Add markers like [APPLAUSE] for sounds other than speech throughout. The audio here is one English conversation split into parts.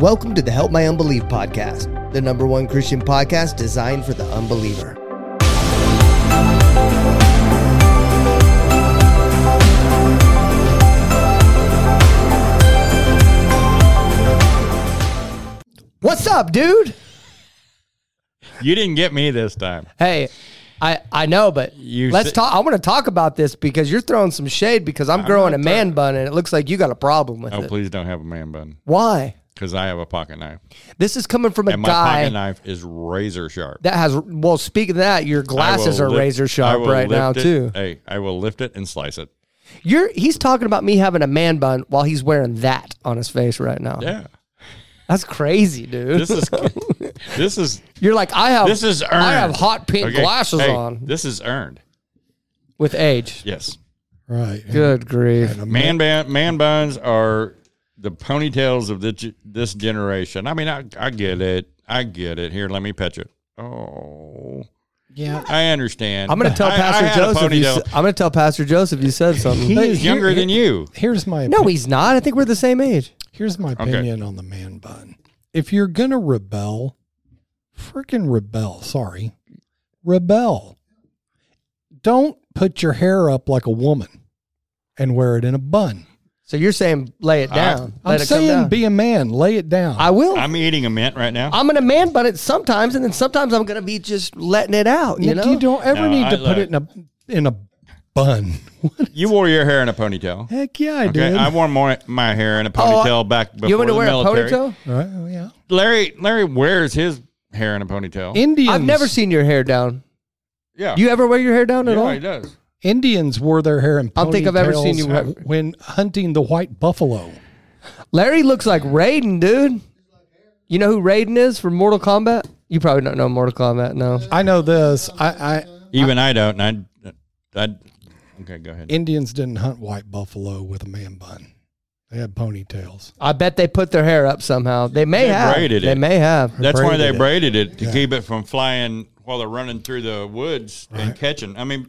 Welcome to the Help My Unbelief podcast, the number one Christian podcast designed for the unbeliever. What's up, dude? You didn't get me this time. Hey, I I know, but You let's si- talk. I want to talk about this because you're throwing some shade because I'm, growing a not man bun and it looks like you got a problem with Oh, it. please don't have a man bun Why? Because I have a pocket knife, This is coming from a and my guy pocket knife is razor sharp. that has. Well, speaking of that, your I glasses will are lift- razor I sharp will right now it- too. Hey, I will lift it and slice it. You're. He's talking about me having a man bun while he's wearing that on his face right now. Yeah, That's crazy, dude. this is [LAUGHS] this is You're like I have. this is earned. I have hot pink Okay, glasses hey, on This is earned. with age. Yes, Right. Good grief. And a man ban, man buns are the ponytails of this this generation. I mean, I I get it. I get it. Here, let me pet you. Oh, Yeah. I understand. I'm gonna tell I- I Pastor Joseph. You, ponytail. s- I'm gonna tell Pastor Joseph you said something. He's is Here- younger than you. Here's my opinion. no, he's not. I think we're the same age. here's my opinion on the man bun. If you're gonna rebel, freaking rebel. Sorry, rebel. Don't put your hair up like a woman and wear it in a bun. So you're saying lay it down. I'm let it come saying down. be a man, lay it down. I will. I'm eating a mint right now. I'm gonna man bun it sometimes, and then sometimes I'm gonna be just letting it out. You Nick, know, don't ever No, need I to put it in a in a bun. [LAUGHS] You wore your hair in a ponytail. Heck yeah, I Okay, did. I wore more my hair in a Oh, ponytail back before you want to the wear military. a ponytail? Right, oh, yeah. Larry Larry wears his hair in a ponytail. Indians. I've never seen your hair down. yeah, Do You ever wear your hair down at yeah, all? he does. Indians wore their hair in ponytails I don't think I've ever seen you wear- when hunting the white buffalo. Larry looks like Raiden, dude. You know who Raiden is from Mortal Kombat? You probably don't know Mortal Kombat. No. I know this. I, I Even I, don't. And I, I, okay, go ahead. Indians didn't hunt white buffalo with a man bun. They had ponytails. I bet they put their hair up somehow. They may They have. braided They it. may have. That's why they it. braided it to keep it from flying while they're running through the woods and catching. I mean,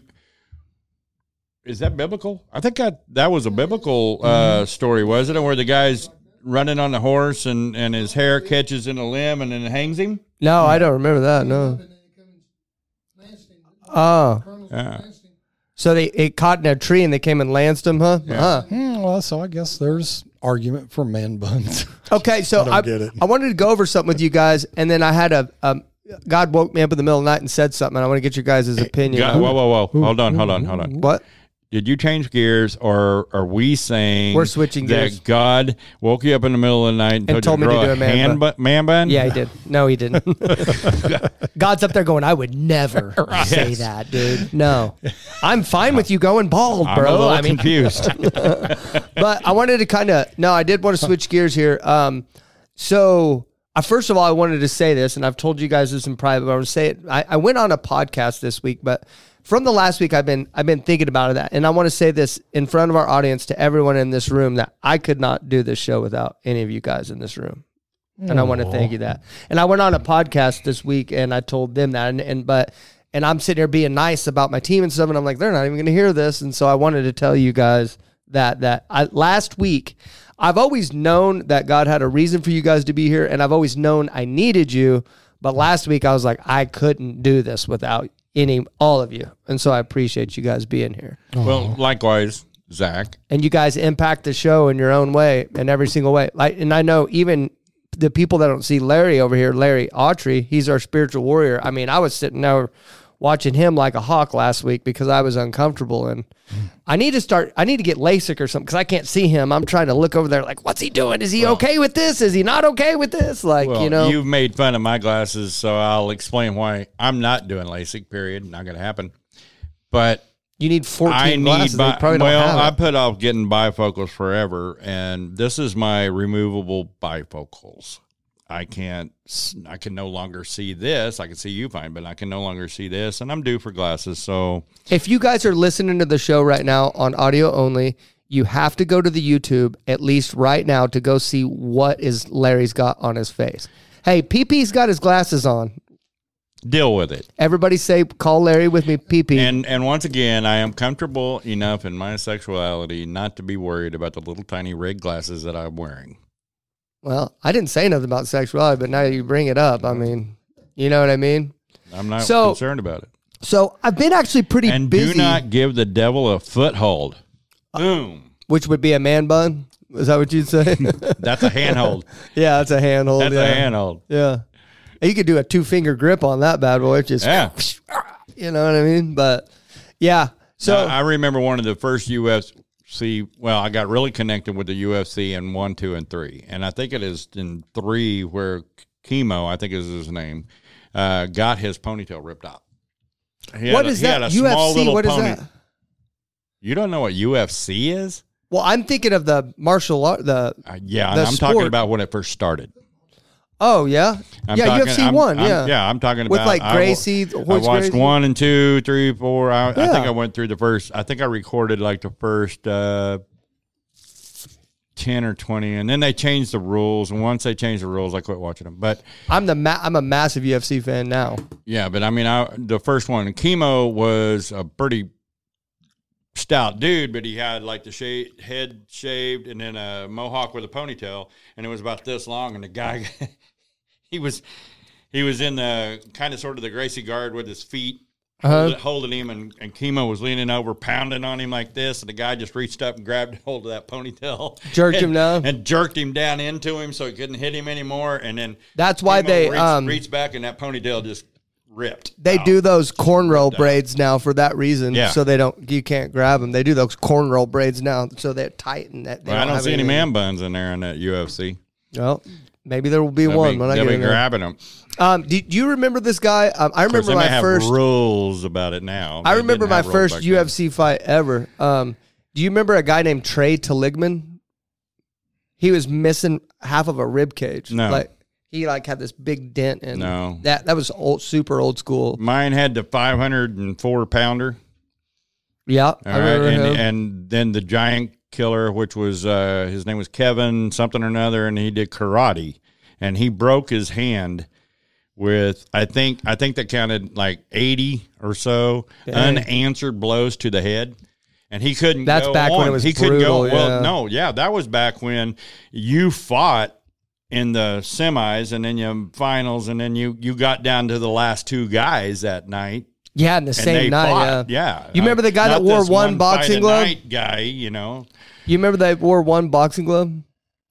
is that biblical? I think that that was a biblical uh, story, wasn't it? Where the guy's running on the horse and, and his hair catches in a limb and then it hangs him. No, I don't remember that. No. Oh, Yeah. so they it caught in a tree and they came and lanced him, huh? Huh. Hmm, well, so I guess there's argument for man buns. [LAUGHS] Okay, so don't I, get it. I wanted to go over something with you guys, and then I had a um, God woke me up in the middle of the night and said something. And I want to get your guys' opinion. God, whoa, whoa, whoa! Hold on, hold on, hold on. What? Did you change gears, or are we saying We're switching that gears. God woke you up in the middle of the night and, And told told, you me to do a man hand bun. bu- man bun? Yeah, he did. No, he didn't. [LAUGHS] God's up there going, I would never [LAUGHS] say that, dude. No, I'm fine with you going bald, I'm a bro. little I mean, confused. [LAUGHS] but I wanted to kind of no, I did want to switch gears here. Um, so uh, first of all, I wanted to say this, and I've told you guys this in private, but I want to say it. I, I went on a podcast this week, but from the last week, I've been I've been thinking about that, and I want to say this in front of our audience to everyone in this room that I could not do this show without any of you guys in this room. And I want to thank you that. And I went on a podcast this week and I told them that and, and but and I'm sitting here being nice about my team and stuff and I'm like they're not even going to hear this and so I wanted to tell you guys that that I, last week I've always known that God had a reason for you guys to be here and I've always known I needed you but last week I was like I couldn't do this without any all of you and so I appreciate you guys being here well, likewise, Zach. and you guys impact the show in your own way in every single way. Like, and I know even the people that don't see Larry over here, Larry Autry, he's our spiritual warrior. I mean, I was sitting there watching him like a hawk last week because I was uncomfortable and I need to start. I need to get LASIK or something because I can't see him. I'm trying to look over there like, what's he doing? Is he okay with this? Is he not okay with this? Like, Well, you know, you've made fun of my glasses, so I'll explain why I'm not doing LASIK. Period. Not going to happen. But you need 14 I glasses. They bi- well, I put off getting bifocals forever, and this is my removable bifocals. I can't. I can no longer see this. I can see you fine, but I can no longer see this, and I'm due for glasses. So If you guys are listening to the show right now on audio only, you have to go to the YouTube at least right now to go see what is Larry's got on his face. Hey, PP's got his glasses on. deal with it. Everybody say, call Larry with me, PP. And and once again, I am comfortable enough in my sexuality not to be worried about the little tiny red glasses that I'm wearing. Well, I didn't say nothing about sexuality, but now you bring it up. I mean, you know what I mean. I'm not So- concerned about it. So I've been actually pretty And busy, do not give the devil a foothold. Uh, Boom. which would be a man bun. Is that what you'd say? [LAUGHS] That's a handhold. [LAUGHS] yeah, that's a handhold. That's yeah. a handhold. Yeah. You could do a two finger grip on that bad boy. Just Yeah. you know what I mean? But yeah. So So I remember one of the first UFC. Well, I got really connected with the UFC in one, two, and three, and I think it is in three where Kimo, I think is his name, uh, got his ponytail ripped out. He what a- is that? UFC? What is pony- that? You don't know what UFC is? Well, I'm thinking of the martial art. The Uh, yeah, The I'm talking about when it first started. Oh yeah, I'm yeah. talking, UFC I'm- one. I'm- yeah. yeah. I'm talking With, about like, I wa- Gracie, I, Royce watched Gracie? one and two, three, four. I, I think I went through the first. I think I recorded like the first uh, ten or twenty, and then they changed the rules. And once they changed the rules, I quit watching them. But I'm the ma- I'm a massive UFC fan now. yeah, but I mean, I the first one, Kimo was a pretty stout dude, but he had like the shade, head shaved and then a mohawk with a ponytail, and it was about this long. And the guy, [LAUGHS] he was he was in the kind of sort of the Gracie guard with his feet. Uh-huh. Holding, him and, and Kimo was leaning over, pounding on him like this, and the guy just reached up and grabbed [LAUGHS] hold of that ponytail, Jerked and- him down? and jerked him down into him so he couldn't hit him anymore. And then That's why Kimo they, reached, um, reached back and that ponytail just ripped. They out. do those cornrow braids now for that reason. Yeah. So they don't you can't grab them. They do those cornrow braids now, so they're tight and that. They Well, I don't see any anything- man buns in there in that UFC. Well, maybe there will be They'll one be, when I get be in there. grabbing them. Um, do, do you remember this guy? Um, I remember my first. rules about it now. I remember my first back then. UFC fight ever. Um, do you remember a guy named Trey Teligman? He was missing half of a rib cage. No. like he like had this big dent in. No. that that was old, super old school. Mine had the 504 pounder. Yeah, All I right, remember and, and then the giant killer, which was uh, his name was Kevin something or another, and he did karate, and he broke his hand with I think I think that counted like eighty or so Dang. unanswered blows to the head. And he couldn't. That's go back when it was He couldn't brutal, go. Well, yeah. no, yeah, that was back when you fought in the semis and then you finals, and then you you got down to the last two guys that night. Yeah, in the same night. fought. yeah. yeah. You remember the guy Not that wore one fight boxing glove? night guy, you know. You remember they wore one boxing glove?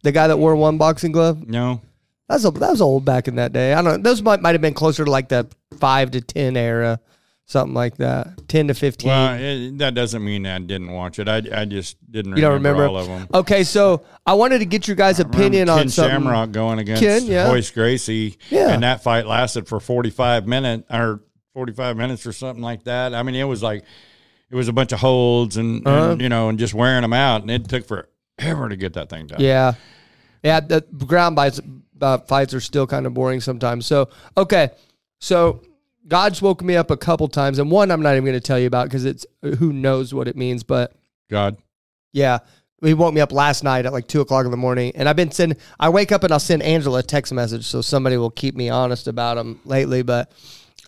The guy that wore one boxing glove? No. That's a, that was old back in that day. I don't. Know. Those might might have been closer to like the five to ten era, something like that. Ten to fifteen. Well, it, that doesn't mean I didn't watch it. I, I just didn't you don't remember, remember all of them. Okay, so I wanted to get your guys' opinion on something. Shamrock going against Ken, yeah. Royce Gracie, Yeah. and that fight lasted for forty five minutes or forty five minutes or something like that. I mean, it was like it was a bunch of holds and, Uh-huh. and you know and just wearing them out, and it took forever to get that thing done. Yeah, yeah. The ground bites uh, fights are still kind of boring sometimes. So okay, so God's woke me up a couple times, and one I'm not even going to tell you about because it's who knows what it means, but. God, Yeah. He woke me up last night at like two o'clock in the morning, and I've been sending. I wake up and I'll send Angela a text message so somebody will keep me honest about him lately. But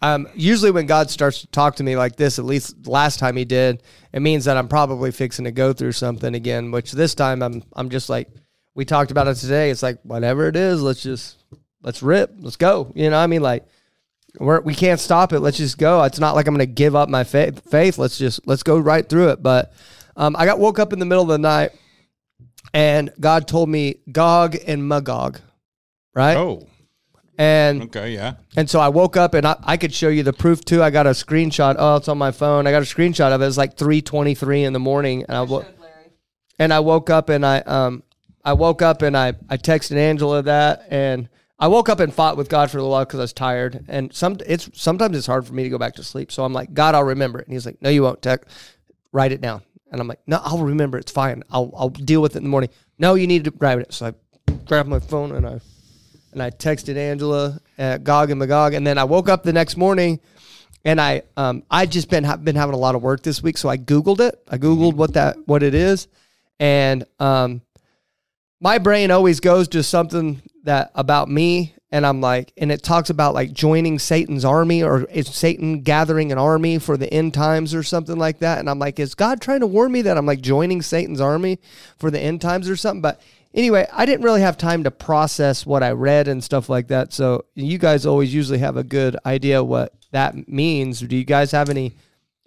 um, usually when God starts to talk to me like this, at least last time He did, it means that I'm probably fixing to go through something again. Which this time I'm I'm just like we talked about it today. It's like whatever it is, let's just let's rip, let's go. You know, I mean, like we're, we can't stop it. Let's just go. It's not like I'm going to give up my faith. Faith. Let's just let's go right through it. But um, I got woke up in the middle of the night, and God told me Gog and Magog, right? oh, And okay, yeah, and so I woke up and I, I could show you the proof too. I got a screenshot. Oh, it's on my phone. I got a screenshot of it. It's like three twenty three in the morning, and I wo- and I woke up and I um I woke up and I I texted Angela that and I woke up and fought with God for a little while because I was tired and some it's sometimes it's hard for me to go back to sleep. So I'm like, God, I'll remember it. And he's like, No, you won't. Tech, write it down. And I'm like, No, I'll remember. It's fine. I'll I'll deal with it in the morning. No, you need to write it. So I grabbed my phone and I and I texted Angela at Gog and Magog, and then I woke up the next morning, and I um I just been ha- been having a lot of work this week, so I googled it. I googled what that what it is, and um my brain always goes to something that about me, and I'm like, and it talks about like joining Satan's army, or is Satan gathering an army for the end times or something like that, and I'm like, is God trying to warn me that I'm like joining Satan's army for the end times or something? But anyway, I didn't really have time to process what I read and stuff like that. So you guys always usually have a good idea what that means. Do you guys have any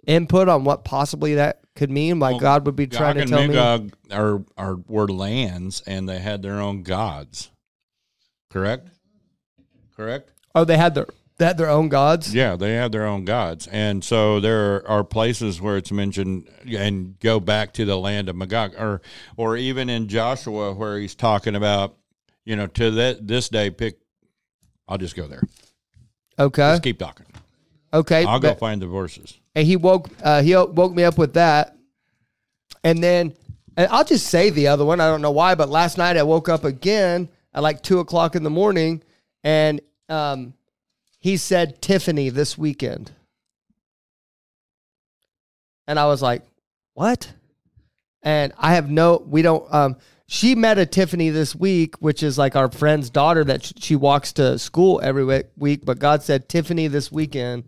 input on what possibly that could mean? Why Well, God would be Gog trying to tell me? Magog are are were lands, and they had their own gods. Correct. Correct. Oh, they had their had their own gods. Yeah, they have their own gods, and so there are places where it's mentioned, and go back to the land of Magog, or or even in Joshua where he's talking about, you know, to that this day, pick. I'll just go there. Okay. Just keep talking. Okay. I'll go but- find the verses. and he woke uh, he woke me up with that, and then and I'll just say the other one. I don't know why, but last night I woke up again at like two o'clock in the morning, and um, he said Tiffany this weekend, and I was like, what? And I have no, we don't. Um, she met a Tiffany this week, which is like our friend's daughter that sh- she walks to school every week. But God said Tiffany this weekend,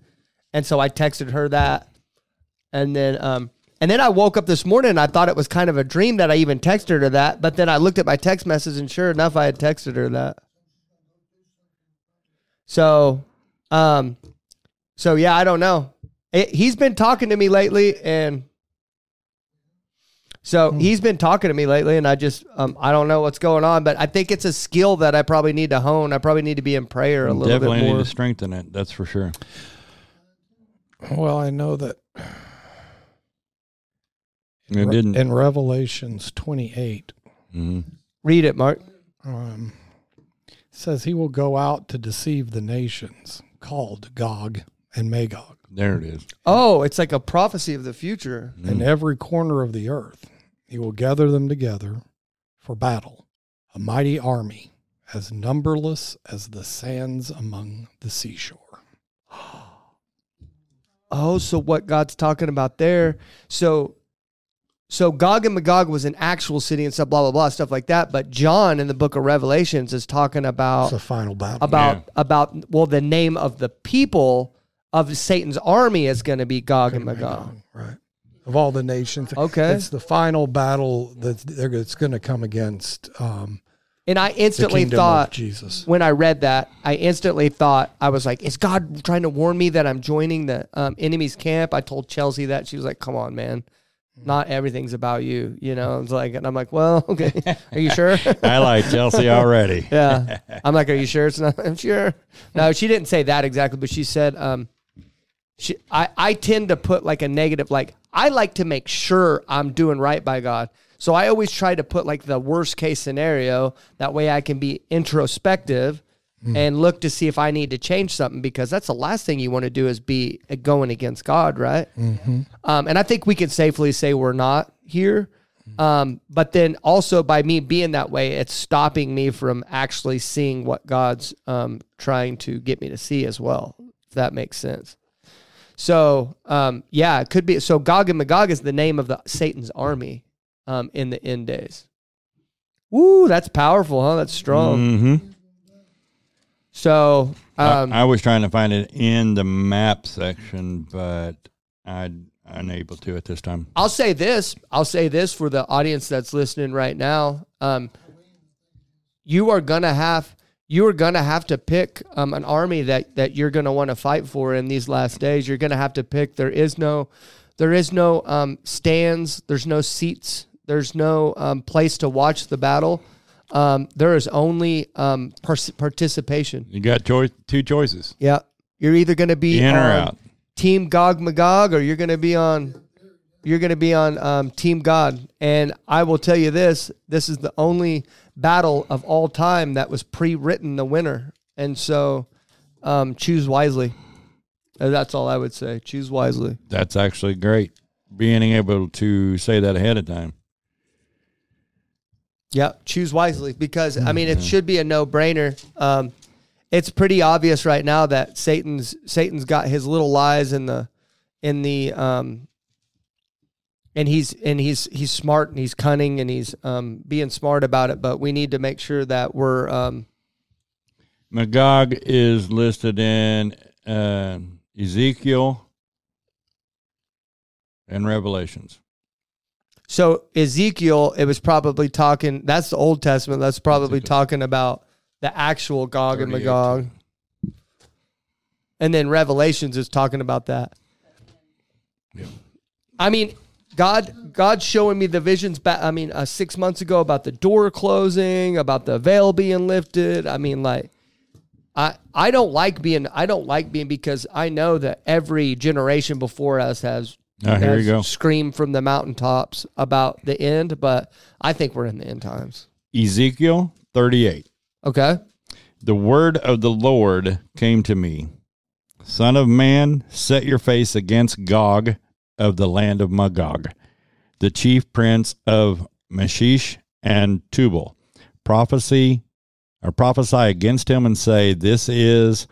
and so I texted her that, and then um, and then I woke up this morning and I thought it was kind of a dream that I even texted her that. But then I looked at my text message and sure enough, I had texted her that. So, um, so yeah, I don't know. It, he's been talking to me lately, and so he's been talking to me lately, and I just um, I don't know what's going on, but I think it's a skill that I probably need to hone. I probably need to be in prayer a little Definitely bit more. Definitely need to strengthen it. That's for sure. Well, I know that It didn't. in Revelations 28, Mhm. Read it, Mark. um, says he will go out to deceive the nations, called Gog and Magog, There it is. Oh, it's like a prophecy of the future. Mm-hmm. in every corner of the earth. He will gather them together for battle, a mighty army, as numberless as the sands among the seashore. [GASPS] Oh, so what God's talking about there? So, so Gog and Magog was an actual city and stuff, blah blah blah, stuff like that. But John in the Book of Revelations is talking about It's the final battle. about Yeah. about well, the name of the people of Satan's army is going to be Gog and Magog. right? Of all the nations, Okay. it's the final battle that's that's going to come against um, And I instantly kingdom thought of Jesus. when I read that, I instantly thought I was like, "Is God trying to warn me that I'm joining the um, enemy's camp?" I told Chelsea that she was like, "Come on, man, not everything's about you," you know. It's like, and I'm like, "Well, [LAUGHS] okay, are you sure?" [LAUGHS] I like Chelsea already. [LAUGHS] yeah, I'm like, "Are you sure it's not?" I'm sure. No, she didn't say that exactly, but she said, um, she, I, I tend to put like a negative, like I like to make sure I'm doing right by God. So I always try to put like the worst case scenario. That way I can be introspective and look to see if I need to change something because that's the last thing you want to do is be going against God, right? Um, and I think we can safely say we're not here. Um, but then also by me being that way, it's stopping me from actually seeing what God's um, trying to get me to see as well, if that makes sense. So, um, yeah, it could be. So, Gog and Magog is the name of the Satan's army um, in the end days. Woo, that's powerful, huh? That's strong. Mm-hmm. So, um, I, I was trying to find it in the map section, but I'm unable to at this time. I'll say this. I'll say this for the audience that's listening right now. Um, you are gonna have you are gonna have to pick um, an army that that you're gonna want to fight for in these last days. You're gonna have to pick. There is no there is no um, stands. There's no seats. There's no um, place to watch the battle. Um, there is only um, pers- participation. You got choice, two choices: Yeah, you're either gonna be in or out. Team Gog Magog, or you're going to be on you're going to be on um, Team God. And I will tell you this: this is the only battle of all time that was pre-written the winner. And so, um, choose wisely. Uh, That's all I would say. Choose wisely. That's actually great. Being able to say that ahead of time. Yeah, choose wisely because I mean it should be a no-brainer. Um, it's pretty obvious right now that Satan's Satan's got his little lies in the in the um, and he's and he's he's smart and he's cunning and he's um, being smart about it. But we need to make sure that we're um, Magog is listed in uh, Ezekiel and Revelations. So Ezekiel, it was probably talking. That's the Old Testament. That's probably talking about the actual Gog and Magog. And then Revelations is talking about that. I mean, God, God's showing me the visions back. I mean, uh, six months ago about the door closing, about the veil being lifted. I mean, like, I I don't like being I don't like being because I know that every generation before us has Oh, here you go. Scream from the mountaintops about the end, but I think we're in the end times. Ezekiel 38. Okay. The word of the Lord came to me Son of man, set your face against Gog of the land of Magog, the chief prince of Meshech and Tubal. Prophecy or prophesy against him and say, This is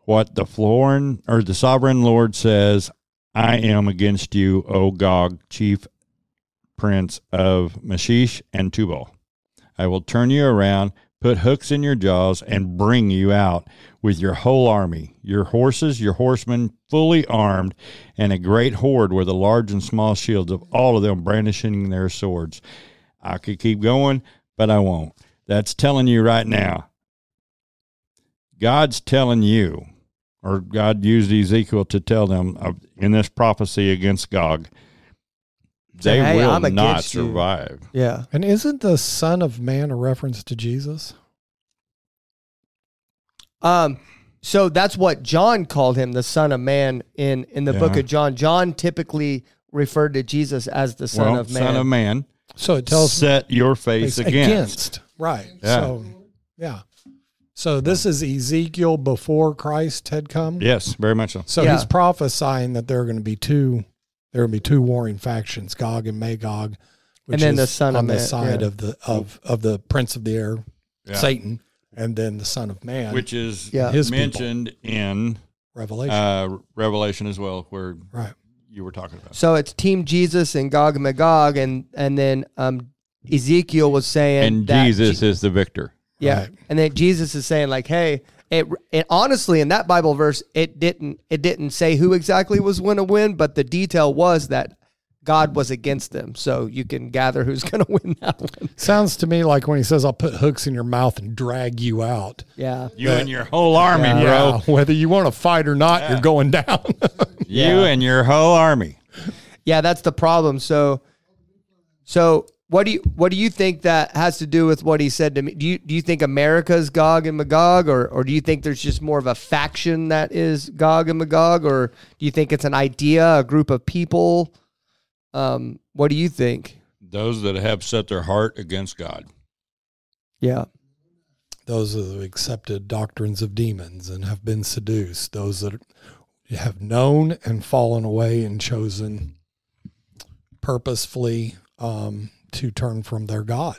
what the foreign or the sovereign Lord says, I am against you, O Gog, chief prince of Meshech and Tubal. I will turn you around, put hooks in your jaws, and bring you out with your whole army, your horses, your horsemen fully armed, and a great horde with the large and small shields of all of them brandishing their swords. I could keep going, but I won't. That's telling you right now. God's telling you, or God used Ezekiel to tell them of, in this prophecy against Gog, they "Hey, will not against you." survive. Yeah. And isn't the Son of Man a reference to Jesus? Um, so that's what John called him, the Son of Man in in the book of John. John typically referred to Jesus as the Son well, of Man. Son of Man, So it tells set your face It's against. Right. Yeah. So yeah. So this is Ezekiel before Christ had come. Yes, very much so. So Yeah. he's prophesying that there are going to be two there are going to be two warring factions, Gog and Magog, which And then is the son of on the man, side yeah. of the of of the prince of the air, Yeah. Satan, and then the son of man, Which is Yeah. His people. mentioned in Revelation. uh, Revelation as well, where right. you were talking about. So it's Team Jesus and Gog and Magog, and and then um, Ezekiel was saying And that Jesus Je- is the victor. Yeah, Right. and then Jesus is saying like, hey, it, it honestly in that Bible verse it didn't it didn't say who exactly was going to win, but the detail was that God was against them. So you can gather who's [LAUGHS] going to win that one. Sounds to me like when he says, "I'll put hooks in your mouth and drag you out." Yeah, You and your whole army, Yeah. bro. Yeah, whether you want to fight or not, you're going down. [LAUGHS] You and your whole army. yeah, that's the problem. So, so what do you what do you think that has to do with what he said to me? Do you do you think America's Gog and Magog, or or do you think there's just more of a faction that is Gog and Magog, or do you think it's an idea, a group of people? Um, what do you think? Those that have set their heart against God. Yeah, Those that have accepted doctrines of demons and have been seduced. Those that have known and fallen away and chosen purposefully um, to turn from their God.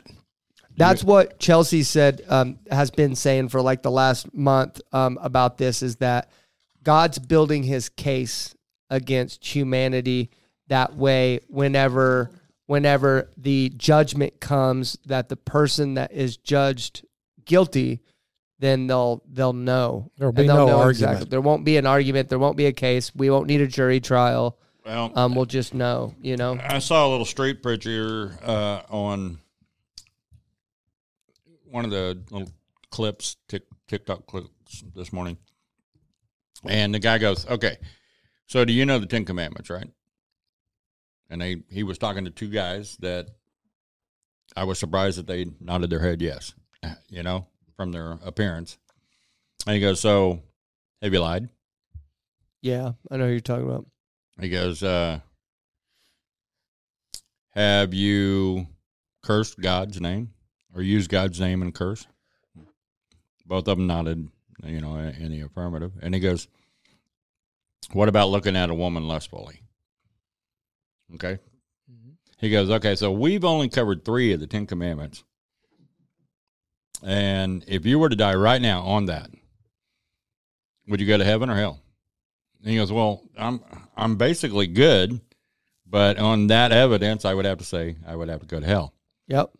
that's what Chelsea said. Um, has been saying for like the last month um, about this is that God's building His case against humanity. That way, whenever whenever the judgment comes, that the person that is judged guilty, then they'll they'll know. There'll be they'll no know argument. There won't be an argument. There won't be a case. We won't need a jury trial. Well, Um, we'll just know. You know. I saw a little street preacher uh, on one of the little clips, tick, TikTok clips this morning. And the guy goes, Okay, so do you know the Ten Commandments, right? And they he was talking to two guys that I was surprised that they nodded their head yes, you know, from their appearance. And he goes, So have you lied? Yeah, I know who you're talking about. He goes, uh, Have you cursed God's name or used God's name and curse? Both of them nodded, you know, in the affirmative. And he goes, What about looking at a woman lustfully? Okay. He goes, Okay, so we've only covered three of the Ten Commandments. And if you were to die right now on that, would you go to heaven or hell? And he goes, "Well, I'm I'm basically good, but on that evidence, I would have to say I would have to go to hell." Yep.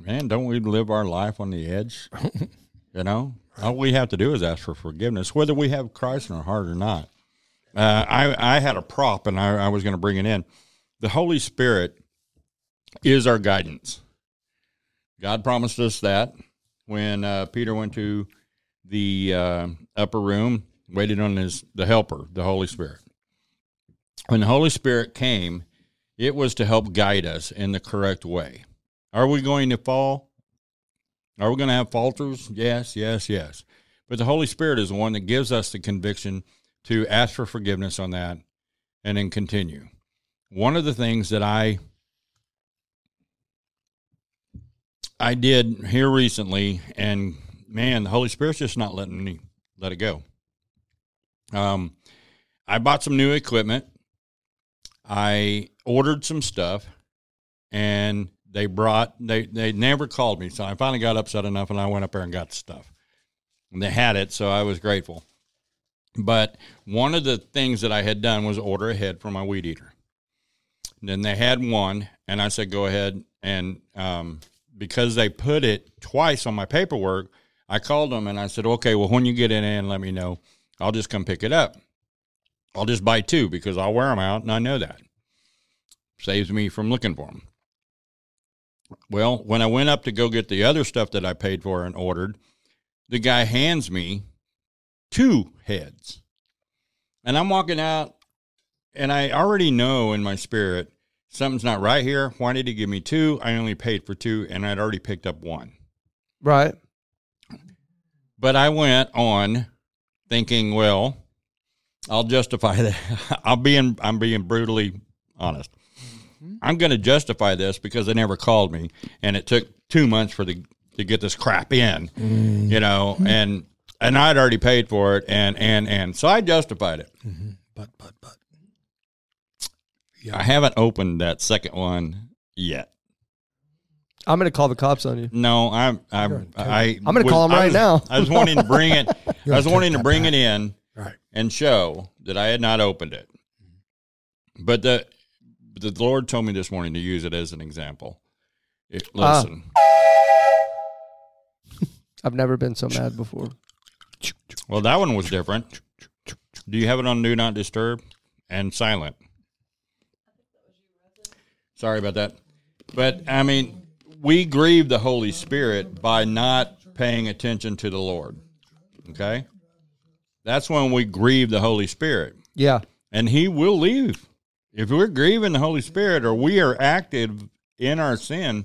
Man, don't we live our life on the edge? [LAUGHS] you know, all we have to do is ask for forgiveness, whether we have Christ in our heart or not. uh, I I had a prop and I, I was going to bring it in. The Holy Spirit is our guidance. God promised us that when uh, Peter went to the uh, upper room, waited on his the Helper, the Holy Spirit. When the Holy Spirit came, it was to help guide us in the correct way. Are we going to fall? Are we going to have falters? Yes, yes, yes. But the Holy Spirit is the one that gives us the conviction to ask for forgiveness on that and then continue. One of the things that I I did here recently, and man, the Holy Spirit's just not letting me let it go. Um, I bought some new equipment. I ordered some stuff, and they brought they they never called me. So I finally got upset enough, and I went up there and got stuff. And they had it, so I was grateful. But one of the things that I had done was order ahead for my weed eater. And then they had one, and I said, "Go ahead." And um, because they put it twice on my paperwork, I called them and I said, "Okay, well, when you get it in, let me know. I'll just come pick it up. I'll just buy two because I'll wear them out, and I know that saves me from looking for them." Well, when I went up to go get the other stuff that I paid for and ordered, the guy hands me two heads. And I'm walking out, and I already know in my spirit something's not right here. Why did he give me two? I only paid for two, and I'd already picked up one. Right. But I went on thinking, well, I'll justify [LAUGHS] that. I'll being I'm being brutally honest. Mm-hmm. I'm going to justify this because they never called me, and it took two months for the to get this crap in, mm-hmm. you know, mm-hmm. and and I'd already paid for it, and and and so I justified it. But but but yeah. I haven't opened that second one yet. I'm going to call the cops on you. No, I'm I'm I. I'm gonna was- call 'em I right was- now. I was wanting to bring it. [LAUGHS] I was wanting to bring back. it in right. and show that I had not opened it. But the the Lord told me this morning to use it as an example. It, Ah. listen, [LAUGHS] I've never been so mad before. well, that one was different. Do you have it on Do Not Disturb and silent? Sorry about that. But I mean, we grieve the Holy Spirit by not paying attention to the Lord. Okay? That's when we grieve the Holy Spirit. Yeah. and he will leave. If we're grieving the Holy Spirit or we are active in our sin.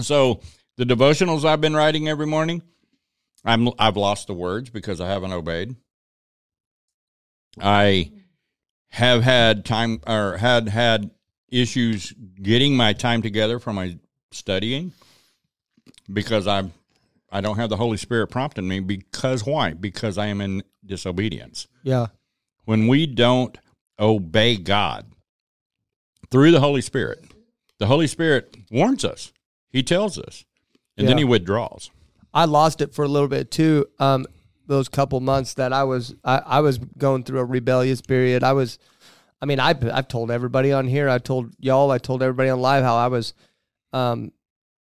So the devotionals I've been writing every morning, I'm I've lost the words because I haven't obeyed. I have had time or had had issues getting my time together for my studying because I'm I don't have the Holy Spirit prompting me because why? Because I am in disobedience Yeah. when we don't obey God through the Holy Spirit, the Holy Spirit warns us. He tells us, and then he withdraws. I lost it for a little bit too. Um, those couple months that I was, I, I was going through a rebellious period. I was, I mean, I've, I've told everybody on here. I told y'all. I told everybody on live how I was, um,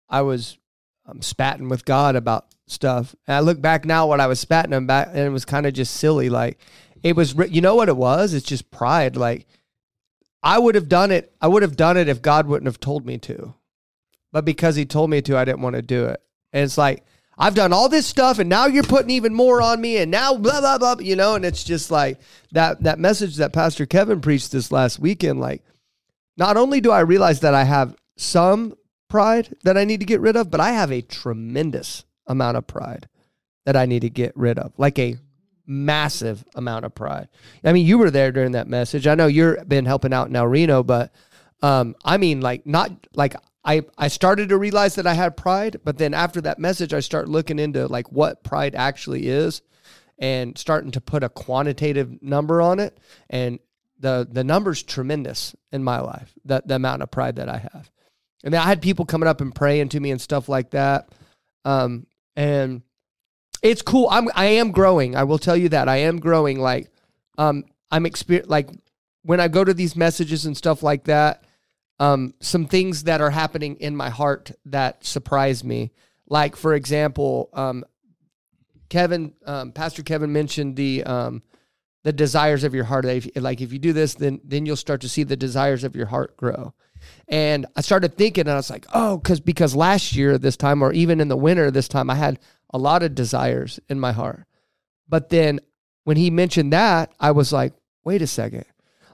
I was um, spatting with God about stuff. And I look back now, what I was spatting him back, and it was kind of just silly. Like it was, you know what it was? It's just pride. Like I would have done it. I would have done it if God wouldn't have told me to, but because He told me to, I didn't want to do it. And it's like I've done all this stuff, and now you're putting even more on me, and now blah blah blah. You know, and it's just like that that message that Pastor Kevin preached this last weekend. Like, not only do I realize that I have some pride that I need to get rid of, but I have a tremendous amount of pride that I need to get rid of, like a massive amount of pride. I mean, you were there during that message. I know you've been helping out in El Reno, but um, I mean, like not like I I started to realize that I had pride, but then after that message, I start looking into like what pride actually is, and starting to put a quantitative number on it, and the the number's tremendous in my life. That the amount of pride that I have. Mean, I had people coming up and praying to me and stuff like that, um, and it's cool. I'm I am growing. I will tell you that I am growing. Like, um, I'm exper- like when I go to these messages and stuff like that. Um, some things that are happening in my heart that surprise me. Like, for example, um, Kevin, um, Pastor Kevin mentioned the um, the desires of your heart. If, like if you do this, then then you'll start to see the desires of your heart grow. And I started thinking, and I was like, oh, because because last year this time, or even in the winter this time, I had a lot of desires in my heart. But then when he mentioned that, I was like, wait a second,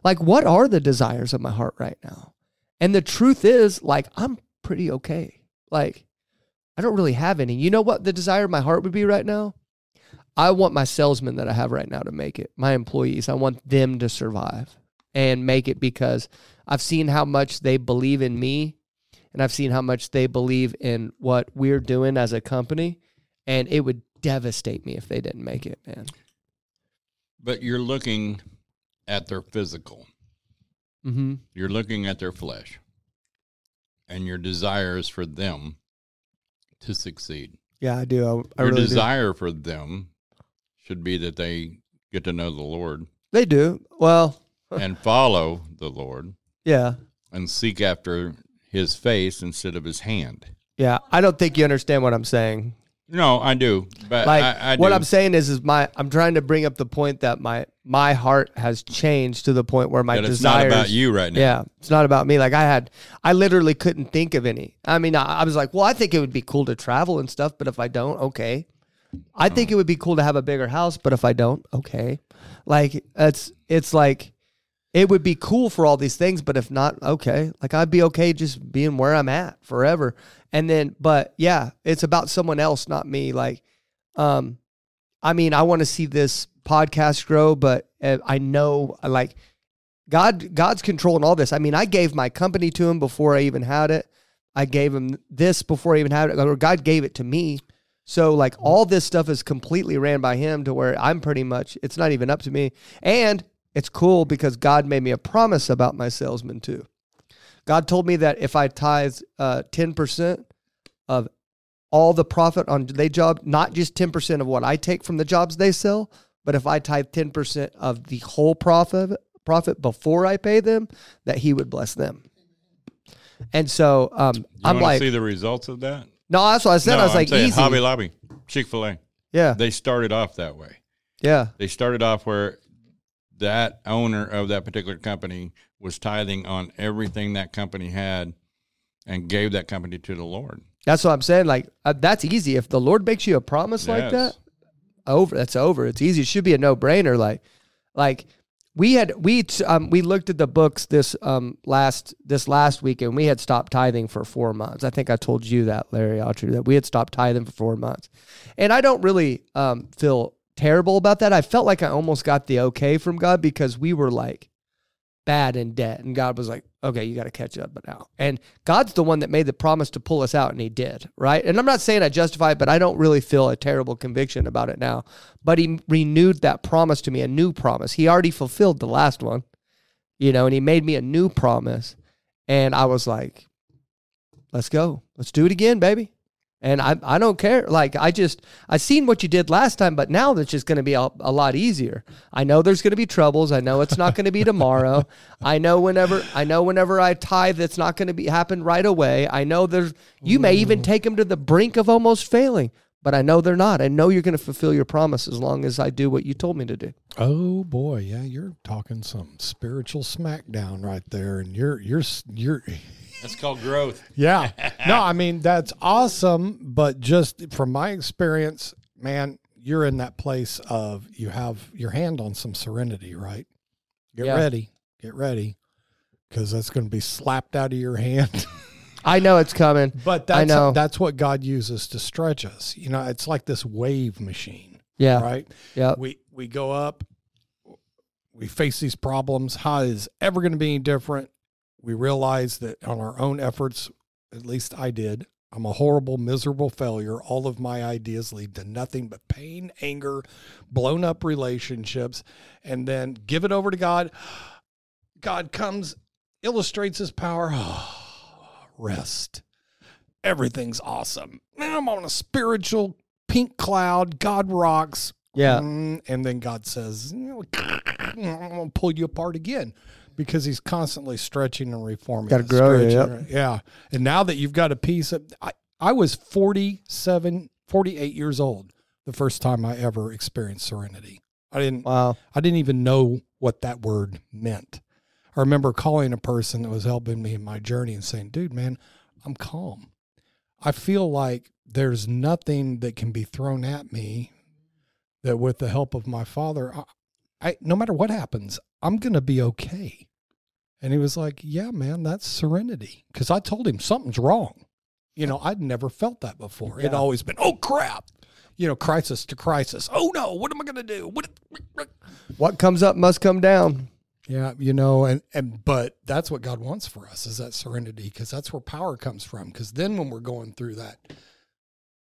like what are the desires of my heart right now? And the truth is, like I'm pretty okay. Like I don't really have any. You know what the desire of my heart would be right now? I want my salesmen that I have right now to make it, my employees. I want them to survive and make it because I've seen how much they believe in me and I've seen how much they believe in what we're doing as a company. And it would devastate me if they didn't make it, man. But you're looking at their physical, Mm-hmm. you're looking at their flesh, and your desires for them to succeed. Yeah, I do. I, I your really do. desire for them should be that they get to know the Lord They do. Well, [LAUGHS] and follow the Lord yeah. and seek after his face instead of his hand. Yeah. I don't think you understand what I'm saying. No, I do. But like I, I what. I'm saying is is my I'm trying to bring up the point that my my heart has changed to the point where my that it's desires not about you right now. Yeah, it's not about me. Like I had I literally couldn't think of any. I mean, I, I was like, well, I think it would be cool to travel and stuff, but if I don't, okay. I think it would be cool to have a bigger house, but if I don't, okay. Like it's it's like it would be cool for all these things, but if not, okay. Like I'd be okay just being where I'm at forever. And then, but yeah, it's about someone else, not me. Like, um, I mean, I want to see this podcast grow, but uh, I know, like, God, God's controlling all this. I mean, I gave my company to Him before I even had it. I gave Him this before I even had it. Or God gave it to me. So, like, all this stuff is completely ran by Him to where I'm pretty much. It's not even up to me. And it's cool because God made me a promise about my salesmen too. God told me that if I tithe uh, 10% of all the profit on their job, not just 10% of what I take from the jobs they sell, but if I tithe 10% of the whole profit profit before I pay them, that he would bless them. And so um, You I'm like, see the results of that? no, that's what I said. no, I was I'm like, saying easy. Hobby Lobby, Chick Fil A. yeah, They started off that way. yeah, They started off where that owner of that particular company was tithing on everything that company had and gave that company to the Lord. that's what I'm saying. Like uh, that's easy. If the Lord makes you a promise like that, over. That's over. It's easy. It should be a no brainer. Like, like we had we t- um we looked at the books this um last this last week and we had stopped tithing for four months. I think I told you that Larry Autry that we had stopped tithing for four months, and I don't really um feel terrible about that. I felt like I almost got the okay from God because we were like bad in debt, and God was like, okay, you got to catch up but now. And God's the one that made the promise to pull us out, and He did, right? And I'm not saying I justify it, but I don't really feel a terrible conviction about it now. But He renewed that promise to me, a new promise. He already fulfilled the last one, you know, and He made me a new promise. And I was like, let's go. Let's do it again, baby. And I, I don't care. Like I just I seen what you did last time, but now that's just going to be a, a lot easier. I know there's going to be troubles. I know it's not going to be tomorrow. I know whenever I know whenever I tithe, it's not going to be happen right away. I know there's you may even take them to the brink of almost failing, but I know they're not. I know you're going to fulfill your promise as long as I do what you told me to do. Oh boy, yeah, you're talking some spiritual smackdown right there, and you're you're you're. That's called growth. [LAUGHS] Yeah, no, I mean that's awesome, but just from my experience, man, you're in that place of you have your hand on some serenity, right? Get Yeah. ready, get ready, because that's going to be slapped out of your [LAUGHS] hand. I know it's coming. but I that's know. that's what God uses to stretch us. You know, it's like this wave machine, Yeah. right? Yeah. we we go up we face these problems how is ever going to be any different we realize that on our own efforts at least i did i'm a horrible miserable failure. All of my ideas lead to nothing but pain anger blown up relationships and then give it over to god. God comes illustrates his power. [SIGHS] Rest. Everything's awesome. Man i'm on a spiritual pink cloud. God rocks. Yeah. Mm, and then God says, I'm going to pull you apart again because he's constantly stretching and reforming. Gotta grow you, stretching, Yeah. And now that you've got a piece of, I, I was 47, 48 years old the first time I ever experienced serenity. I didn't Wow. I didn't even know what that word meant. I remember calling a person that was helping me in my journey and saying, dude, man, I'm calm. I feel like there's nothing that can be thrown at me that with the help of my father, I, I no matter what happens, I'm going to be okay. And he was like, yeah, man, that's serenity. Cause I told him something's wrong. You know, I'd never felt that before. It'd always been, oh crap, you know, crisis to crisis. Oh no, what am I going to do? What? What comes up must come down. Yeah, you know, and and but that's what God wants for us is that serenity because that's where power comes from. Because then when we're going through that,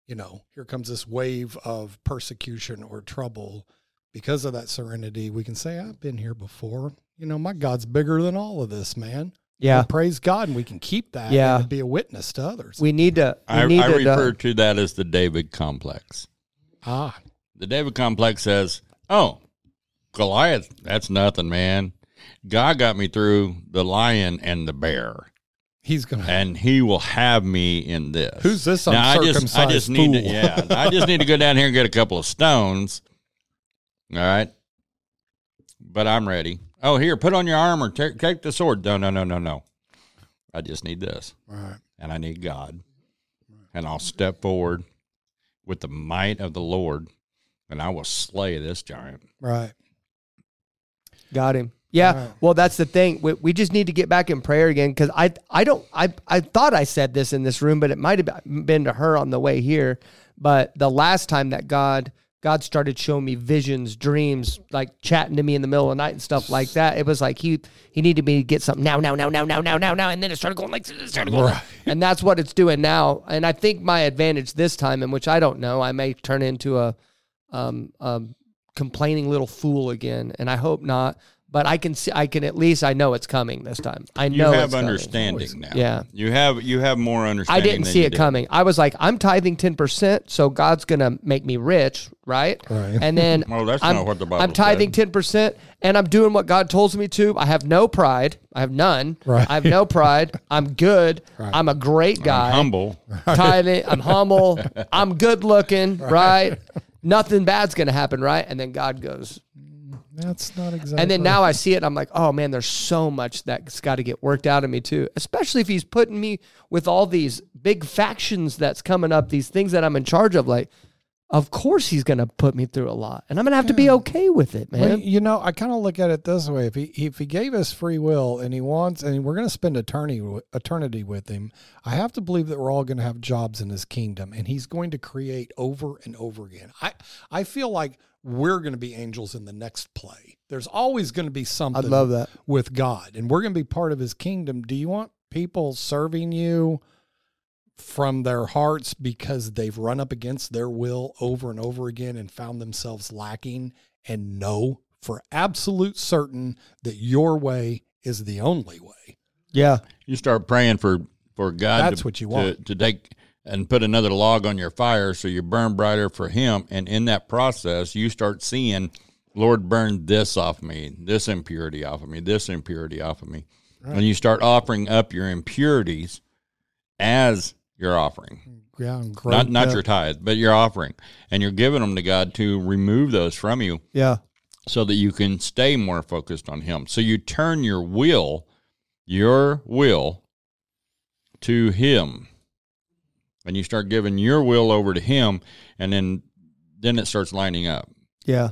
you know, here comes this wave of persecution or trouble. Because of that serenity, we can say, "I've been here before." You know, my God's bigger than all of this, man. Yeah. And praise God, and we can keep that. Yeah. and be a witness to others. We need to. We I, need I to. refer uh, to that as the David complex. ah, The David complex says, "Oh, Goliath, that's nothing, man. God got me through the lion and the bear, he's gonna. and He will have me in this." Who's this Now, I just, I just need to, yeah, I just need to go down here and get a couple of stones. All right, but I'm ready. Oh, here, put on your armor. Take, take the sword. No, no, no, no, no. I just need this, right. and I need God, and I'll step forward with the might of the Lord, and I will slay this giant. Right. Got him. Yeah. Wow. Well, that's the thing. We, we just need to get back in prayer again because I I don't I I thought I said this in this room, but it might have been to her on the way here. But the last time that God God started showing me visions, dreams, like chatting to me in the middle of the night and stuff like that, it was like he he needed me to get something now, now, now, now, now, now, now, now, and then it started going like this, it started going, Right. [LAUGHS] and that's what it's doing now. And I think my advantage this time, in which I don't know, I may turn into a um, um, complaining little fool again, and I hope not. But I can see, I can at least I know it's coming this time. I know You have it's coming. understanding now. Yeah. you have you have more understanding. I didn't than see you it did. coming. I was like, I'm tithing ten percent, so God's gonna make me rich, right? Right. And then [LAUGHS] Well, that's I'm, not what the Bible I'm tithing ten percent, and I'm doing what God tells me to. I have no pride. I have none. Right. I have no pride. I'm good. Right. I'm a great guy. Humble. tithing. I'm humble. [LAUGHS] I'm good looking, right? Nothing bad's gonna happen, right? And then God goes, That's not exactly. and then now I see it, and I'm like, oh man, there's so much that's got to get worked out of me too. Especially if he's putting me with all these big factions that's coming up, these things that I'm in charge of. Like, of course he's gonna put me through a lot, and I'm gonna have to be okay with it, Well, man. you know, I kind of look at it this way: if he if he gave us free will and he wants, and we're going to spend eternity eternity with him, I have to believe that we're all going to have jobs in his kingdom, and he's going to create over and over again. I I feel like we're going to be angels in the next play. There's always going to be something. I'd love that. with God, and we're going to be part of His kingdom. Do you want people serving you from their hearts because they've run up against their will over and over again and found themselves lacking, and know for absolute certain that your way is the only way? Yeah, You start praying for for God. That's to, what you to- want. to, take and put another log on your fire, so you burn brighter for Him. And in that process, you start seeing, Lord, burn this off me, this impurity off of me, this impurity off of me, and you start offering up your impurities as your offering. Yeah, not not your tithe, but your offering, and you're giving them to God to remove those from you, yeah, so that you can stay more focused on Him. So you turn your will, your will, to Him, and you start giving your will over to Him, and then then it starts lining up. yeah.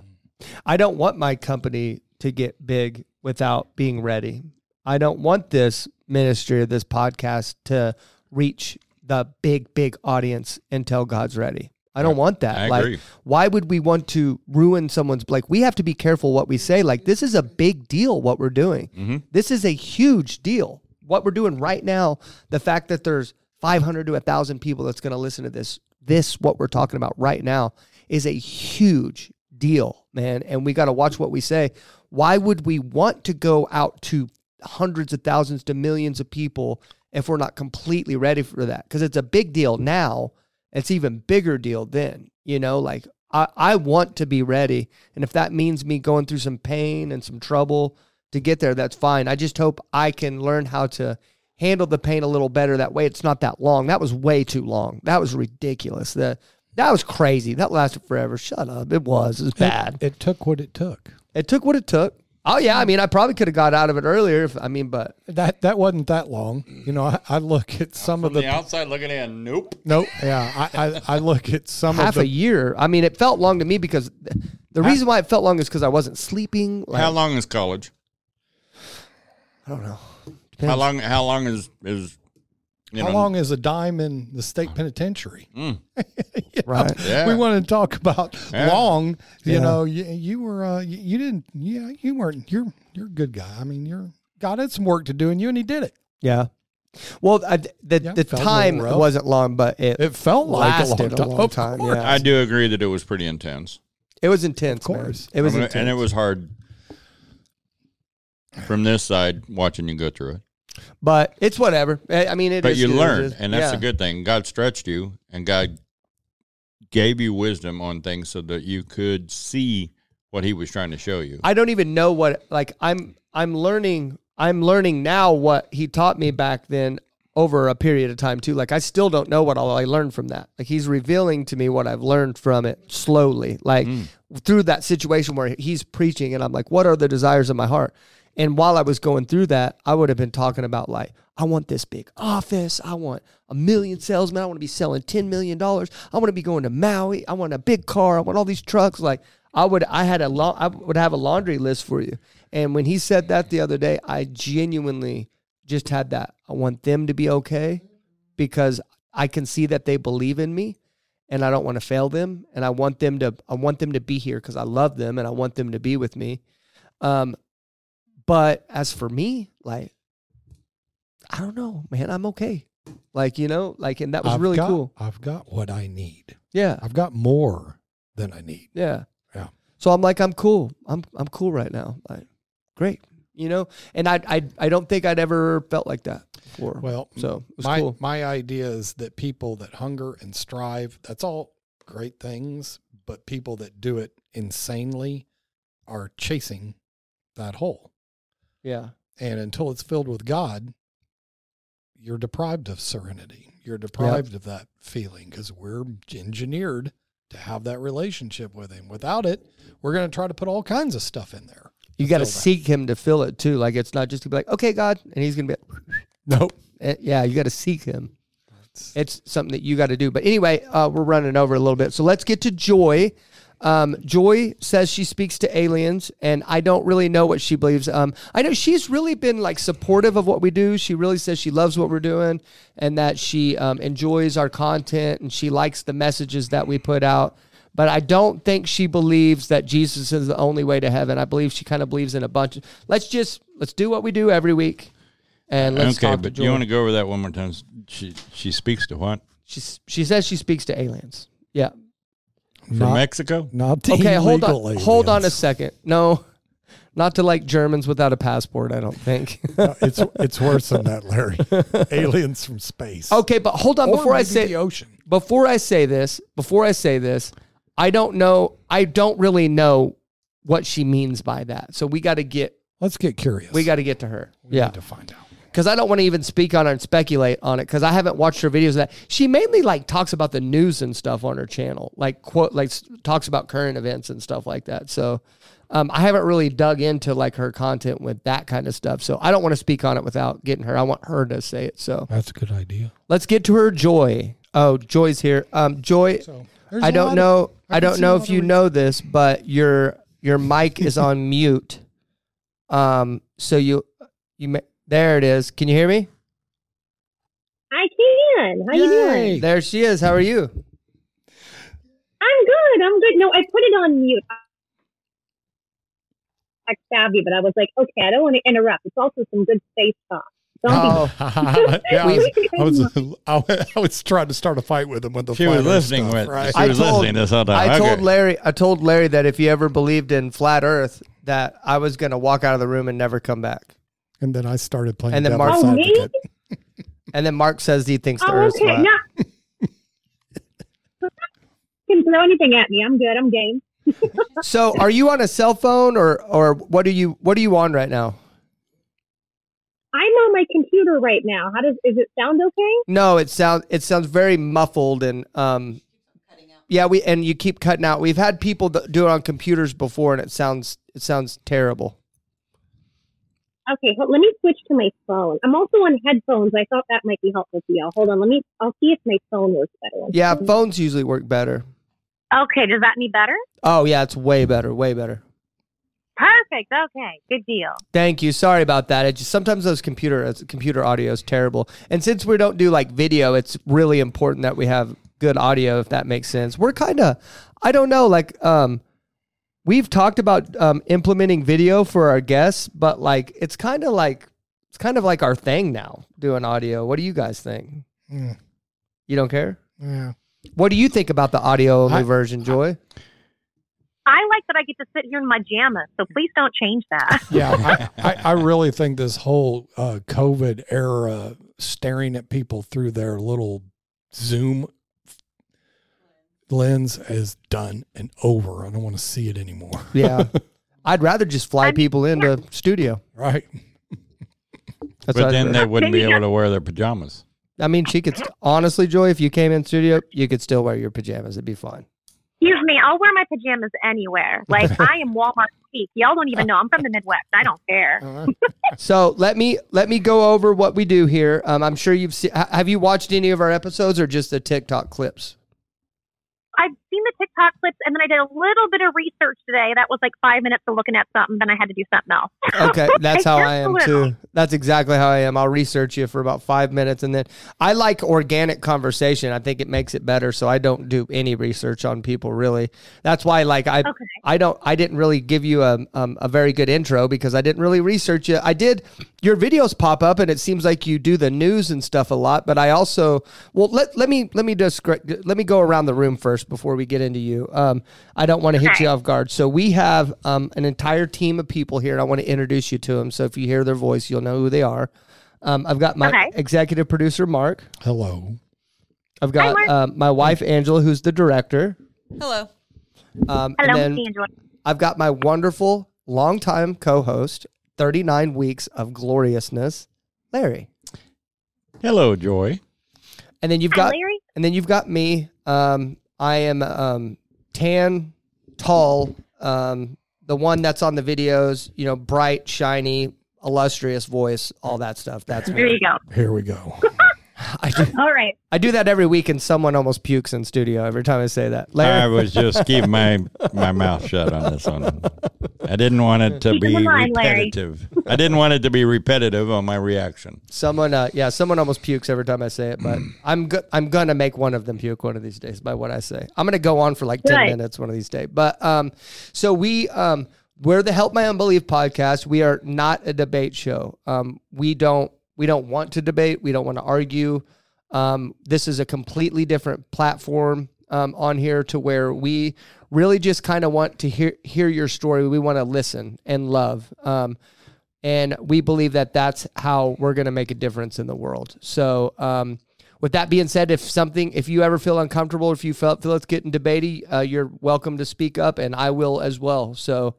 I don't want my company to get big without being ready. I don't want this ministry or this podcast to reach the big, big audience until God's ready. I don't want that. I like, why would we want to ruin someone's like we have to be careful what we say like this is a big deal what we're doing Mm-hmm. this is a huge deal what we're doing right now the fact that there's 500 to 1000 people that's going to listen to this this what we're talking about right now is a huge deal man. And we got to watch what we say. Why would we want to go out to hundreds of thousands to millions of people if we're not completely ready for that? Because it's a big deal now. It's even bigger deal then you know? Like I, I want to be ready. And if that means me going through some pain and some trouble to get there that's fine. I just hope i can learn how to handle the pain a little better that way it's not that long that was way too long that was ridiculous the That was crazy. That lasted forever. Shut up. It was. It was bad. It took what it took. It took what it took. Oh yeah, I mean, I probably could have got out of it earlier. If I mean, but That that wasn't that long. You know, I, I look at some of the, the outside looking in, nope. nope. Yeah, I, I I look at some half of a year. I mean, it felt long to me because th- the reason why it felt long is because I wasn't sleeping. Like, How long is college? I don't know. How long? How long is is? You how know, long is a dime in the state penitentiary? [LAUGHS] Mm. Right. Yeah. We want to talk about Yeah. long. You Yeah. know, you, you were uh, you, you didn't. Yeah, you weren't. You're you're a good guy. I mean, you're God had some work to do, in you and he did it. Yeah. Well, I, the Yeah, the time wasn't long, but it It felt like a long lasted a long time. Yeah, I do agree that it was pretty intense. it was intense. Of man. course. it was I mean, intense. and it was hard from this side watching you go through it. But it's whatever. I mean, it But is you good. It learned, is- and that's yeah. a good thing. God stretched you, and God gave you wisdom on things so that you could see what He was trying to show you. I don't even know what like I'm I'm learning I'm learning now what he taught me back then over a period of time too. Like I still don't know what all I learned from that. Like he's revealing to me what I've learned from it slowly. Like mm. through that situation where he's preaching and I'm like, what are the desires of my heart? And while I was going through that, I would have been talking about like, I want this big office. I want a million salesmen. I want to be selling $10 million. I want to be going to Maui. I want a big car. I want all these trucks. Like I would, I had a long, I would have a laundry list for you. And when he said that the other day, I genuinely just had that. I want them to be okay because I can see that they believe in me and I don't want to fail them and I want them to I want them to be here because I love them and I want them to be with me. Um but as for me, like I don't know, man, I'm okay. Like, you know, like and that was I've really got- cool. I've got what I need. Yeah. I've got more than I need. Yeah. Yeah. So I'm like, I'm cool. I'm I'm cool right now. Like, great. You know? And I I I don't think I'd ever felt like that before. Well, so my cool. my idea is that people that hunger and strive, that's all great things, but people that do it insanely are chasing that hole. Yeah. And until it's filled with God, you're deprived of serenity. You're deprived of that feeling because we're engineered to have that relationship with Him. Without it, we're going to try to put all kinds of stuff in there. You got to seek him to fill it too. Like it's not just to be like, okay, God, and he's gonna be, like, [LAUGHS] Nope. eh, yeah, you got to seek him. It's something that you got to do. But anyway, uh, we're running over a little bit, so let's get to Joy. Um, Joy says she speaks to aliens, and I don't really know what she believes. Um, I know she's really been like supportive of what we do. She really says she loves what we're doing, and that she um, enjoys our content, and she likes the messages that we put out. But I don't think she believes that Jesus is the only way to heaven. I believe she kind of believes in a bunch. Of, let's just let's do what we do every week, and let's okay, talk to but Joy. you want to go over that one more time? She she speaks to what She she says she speaks to aliens. Yeah. From Not, Mexico? not the Okay, hold on. illegal Hold on a second. No, not to like Germans without a passport. I don't think. No, it's [LAUGHS] it's worse than that, Larry. [LAUGHS] Aliens from space. okay, but hold on Or before I say the ocean. before I say this. Before I say this, I don't know. I don't really know what she means by that. So we got to get Let's get curious. we got to get to her. We yeah. need to find out. Because I don't want to even speak on it and speculate on it because I haven't watched her videos that. She mainly like talks about the news and stuff on her channel, like quote like talks about current events and stuff like that. So um, I haven't really dug into like her content with that kind of stuff. So I don't want to speak on it without getting her. I want her to say it. So That's a good idea. let's get to her. Joy. Oh, Joy's here. Um, Joy. So I don't lot of- know. I I, don't know if you of know this, but your your mic is on [LAUGHS] mute. Um, so you you may, there it is. Can you hear me? I can. How you doing? There she is. How are you? I'm good. I'm good. No, I put it on mute. Tech savvy, but I was like, okay, I don't want to interrupt. It's also some good space talk. Oh, [LAUGHS] [LAUGHS] yeah, I was, I was [LAUGHS] I was I was trying to start a fight with him when the She was listening stuff, with. right. She I was told- listening this whole time. I Okay. told Larry. I told Larry that if he ever believed in flat Earth, that I was going to walk out of the room and never come back. And then I started playing And then Mark- Oh, me? [LAUGHS] And then Mark says he thinks the oh, Earth's okay. flat. [LAUGHS] No. can throw anything at me. I'm good. I'm game. [LAUGHS] So, are you on a cell phone or or what are you what are you on right now? I'm on my computer right now. How does is it sound okay? No, it sounds it sounds very muffled and um Yeah, we and you keep cutting out. We've had people that do it on computers before, and it sounds it sounds terrible. Okay, hold, let me switch to my phone. I'm also on headphones. I thought that might be helpful to y'all. Hold on, let me. I'll see if my phone works better. Yeah, phones usually work better. Okay, does that need better? Oh yeah, it's way better, way better. Perfect. Okay, good deal. Thank you. Sorry about that. It just sometimes those computer uh, computer audio is terrible. And since we don't do like video, it's really important that we have good audio if that makes sense. We're kind of I don't know like um we've talked about um implementing video for our guests, but like it's kind of like it's kind of like our thing now doing audio. What do you guys think? Mm, You don't care? yeah. What do you think about the audio only I- version, Joy? I like that I get to sit here in my jammas, so please don't change that. [LAUGHS] Yeah, I, I, I really think this whole uh, COVID era, staring at people through their little Zoom lens, is done and over. I don't want to see it anymore. [LAUGHS] Yeah. I'd rather just fly I'm- people into studio. Right? [LAUGHS] That's but then they wouldn't be able to wear their pajamas. I mean, she could honestly, Joy. If you came in studio, you could still wear your pajamas. It'd be fine. Excuse me, I'll wear my pajamas anywhere. Like [LAUGHS] I am Walmart peak. Y'all don't even know. I'm from the Midwest. I don't care. So let me let me go over what we do here. Um, I'm sure you've seen. Have you watched any of our episodes or just the TikTok clips? Seen the TikTok clips, and then I did a little bit of research today. That was like five minutes of looking at something. Then I had to do something else. [LAUGHS] Okay, that's how I am too. That's exactly how I am. I'll research you for about five minutes, and then I like organic conversation. I think it makes it better. So I don't do any research on people really. That's why, like I, Okay. I don't, I didn't really give you a um, a very good intro because I didn't really research you. I did. Your videos pop up, and it seems like you do the news and stuff a lot. But I also, well, let let me let me just let me go around the room first before we get into you. Um, I don't want to hit Okay. you off guard. So we have um, an entire team of people here, and I want to introduce you to them. So if you hear their voice, you'll know who they are. Um, I've got my Okay. executive producer Mark. hello. I've got Mark. um, my wife Angela, who's the director. Hello. Um, Hello, and then Angela. I've got my wonderful longtime co-host, 39 weeks of gloriousness, Larry. Hello, Joy. And then you've Hi, got Larry. and then you've got me. Um, I am um, tan, tall, um, the one that's on the videos. You know, bright, shiny, illustrious voice, all that stuff. That's There me. you go. Here we go. [LAUGHS] I do, [LAUGHS] All right. I do that every week, and someone almost pukes in studio every time I say that. Larry, I was just [LAUGHS] keeping my my mouth shut on this one. I didn't want it to Keep be in mind, Larry. repetitive. I didn't want it to be repetitive on my reaction. someone, uh, yeah, someone almost pukes every time I say it. But [CLEARS THROAT] I'm go- I'm gonna make one of them puke one of these days by what I say. I'm gonna go on for like ten Right. minutes one of these days. But um, so we um, we're the Help My Unbelief podcast. We are not a debate show. Um, we don't we don't want to debate. We don't want to argue. Um, this is a completely different platform um, on here to where we really just kind of want to hear hear your story. We want to listen and love. Um, and we believe that that's how we're going to make a difference in the world. So, um, with that being said, if something, if you ever feel uncomfortable, if you felt feel it's getting debatey, uh, you're welcome to speak up, and I will as well. So,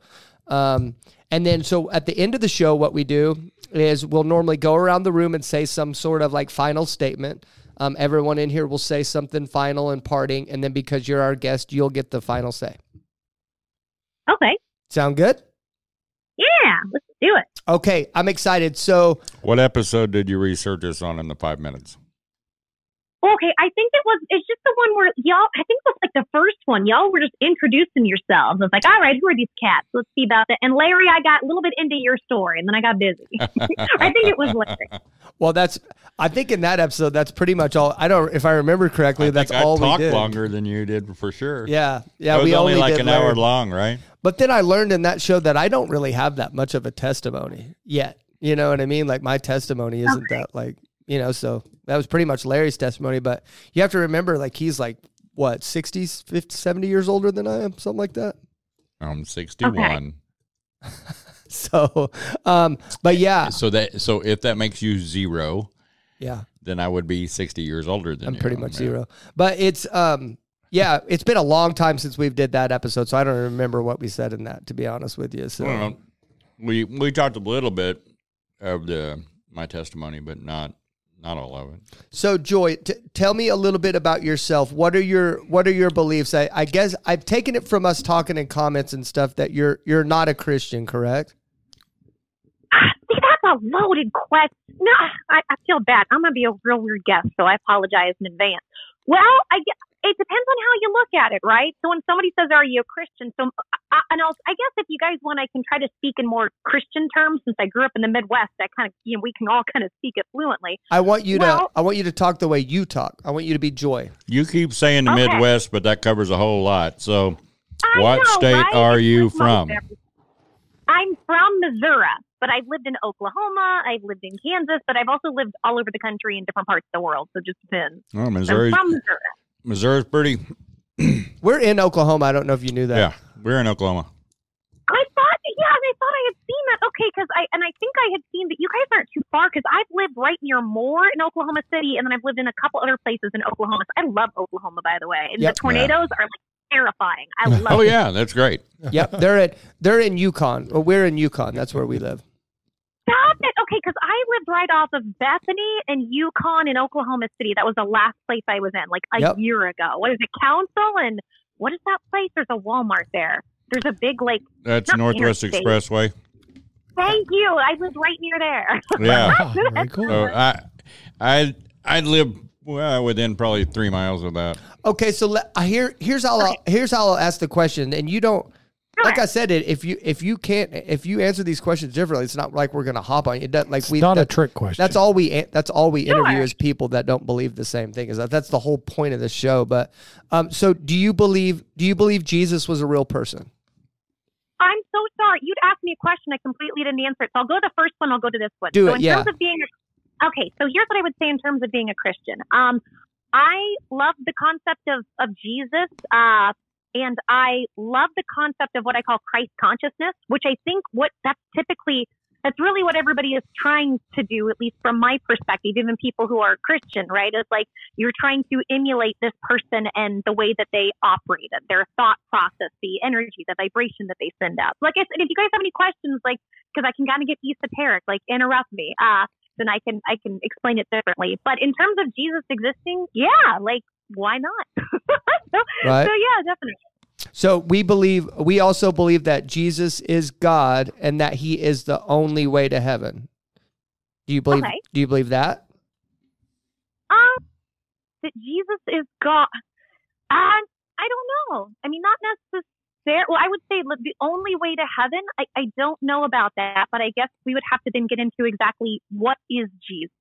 um, and then so at the end of the show, what we do is we'll normally go around the room and say some sort of like final statement. Um, everyone in here will say something final and parting, and then because you're our guest, you'll get the final say. Okay. Sound good? Yeah. Let's do it. Okay, I'm excited. So What episode did you research this on in the five minutes? Okay, I think it was. It's just the one where y'all. I think it was like the first one. Y'all were just introducing yourselves. I was like, all right, who are these cats? Let's see about that. And Larry, I got a little bit into your story, and then I got busy. [LAUGHS] I think it was Larry. [LAUGHS] Well, that's. I think in that episode, that's pretty much all. I don't, if I remember correctly, I that's think all I we talked did. longer than you did for sure. Yeah, yeah. it was we only, like did an hour long, right? But then I learned in that show that I don't really have that much of a testimony yet. You know what I mean? Like my testimony isn't that like you know. So that was pretty much Larry's testimony. But you have to remember, like he's like what 60, 50, 70 years older than I am, something like that. I'm 61. [LAUGHS] So, um, but yeah, So that so if that makes you zero, yeah. then I would be 60 years older than I'm you. pretty much Yeah. zero. But it's um yeah, it's been a long time since we've did that episode, so I don't remember what we said in that to be honest with you. So Well, we we talked a little bit of the my testimony, but not Not all of it. So, Joy, t- tell me a little bit about yourself. What are your What are your beliefs? I, I guess I've taken it from us talking in comments and stuff that you're you're not a Christian, correct? See, that's a loaded question. No, I, I feel bad. I'm gonna be a real weird guest, so I apologize in advance. Well, I gue- it depends on how you look at it, right? So when somebody says, "Are you a Christian?" So, I, and I'll, I guess if you guys want, I can try to speak in more Christian terms since I grew up in the Midwest. I kind of, you know, we can all [LAUGHS] kind of speak it fluently. I want you to I want you to talk the way you talk. I want you to be Joy. You keep saying the Okay. Midwest, but that covers a whole lot. So, I what know, state right? are you from? I'm from Missouri, but I've lived in Oklahoma. I've lived in Kansas, but I've also lived all over the country in different parts of the world. So it just depends. oh, I'm from Missouri. Missouri's pretty. [CLEARS THROAT] We're in Oklahoma. I don't know if you knew that. Yeah, we're in Oklahoma. I thought, yeah, I thought I had seen that. Okay, because I and I think I had seen that you guys aren't too far because I've lived right near Moore in Oklahoma City, and then I've lived in a couple other places in Oklahoma. I love Oklahoma, by the way. And Yep. the tornadoes are like terrifying. I love. [LAUGHS] Oh it. yeah, that's great. Yep. They're at they're in Yukon. Well, we're in Yukon. That's where we live. Stop it. Okay, because I lived right off of Bethany and Yukon in Oklahoma City. That was the last place I was in, like a Yep. year ago. What is it, Council? And what is that place? There's a Walmart there. There's a big like. That's Northwest interstate. Expressway. Thank you. I lived right near there. [LAUGHS] Yeah. Wow, [LAUGHS] oh, very cool. So I, I, I live well within probably three miles of that. Okay, so let, I hear here's how I'll, here's how I'll ask the question, and you don't. Like I said, it if you if you can't if you answer these questions differently, it's not like we're gonna hop on you. It doesn't- like It's we not a trick question. That's all we that's all we interview Sure. is people that don't believe the same thing. Is that that's the whole point of the show? But um, so do you believe do you believe Jesus was a real person? I'm so sorry. You'd asked me a question. I completely didn't answer it. So I'll go to the first one. I'll go to this one. Do so it, in yeah. terms of being a, okay, so here's what I would say in terms of being a Christian. Um, I love the concept of of Jesus. Uh, and I love the concept of what I call Christ consciousness, which I think what that's typically that's really what everybody is trying to do, at least from my perspective, even people who are Christian, right? It's like you're trying to emulate this person and the way that they operate, their thought process, the energy, the vibration that they send out. Like I said, if you guys have any questions, like because I can kind of get esoteric, like interrupt me, uh, then I can I can explain it differently. But in terms of Jesus existing, yeah, like why not? so, [LAUGHS] Right. so yeah, definitely. So we believe we also believe that Jesus is God and that He is the only way to heaven. Do you believe? Okay. Do you believe that? Um, that Jesus is God. Um, I don't know. I mean, not necessarily. Well, I would say the only way to heaven. I, I don't know about that, but I guess we would have to then get into exactly what is Jesus,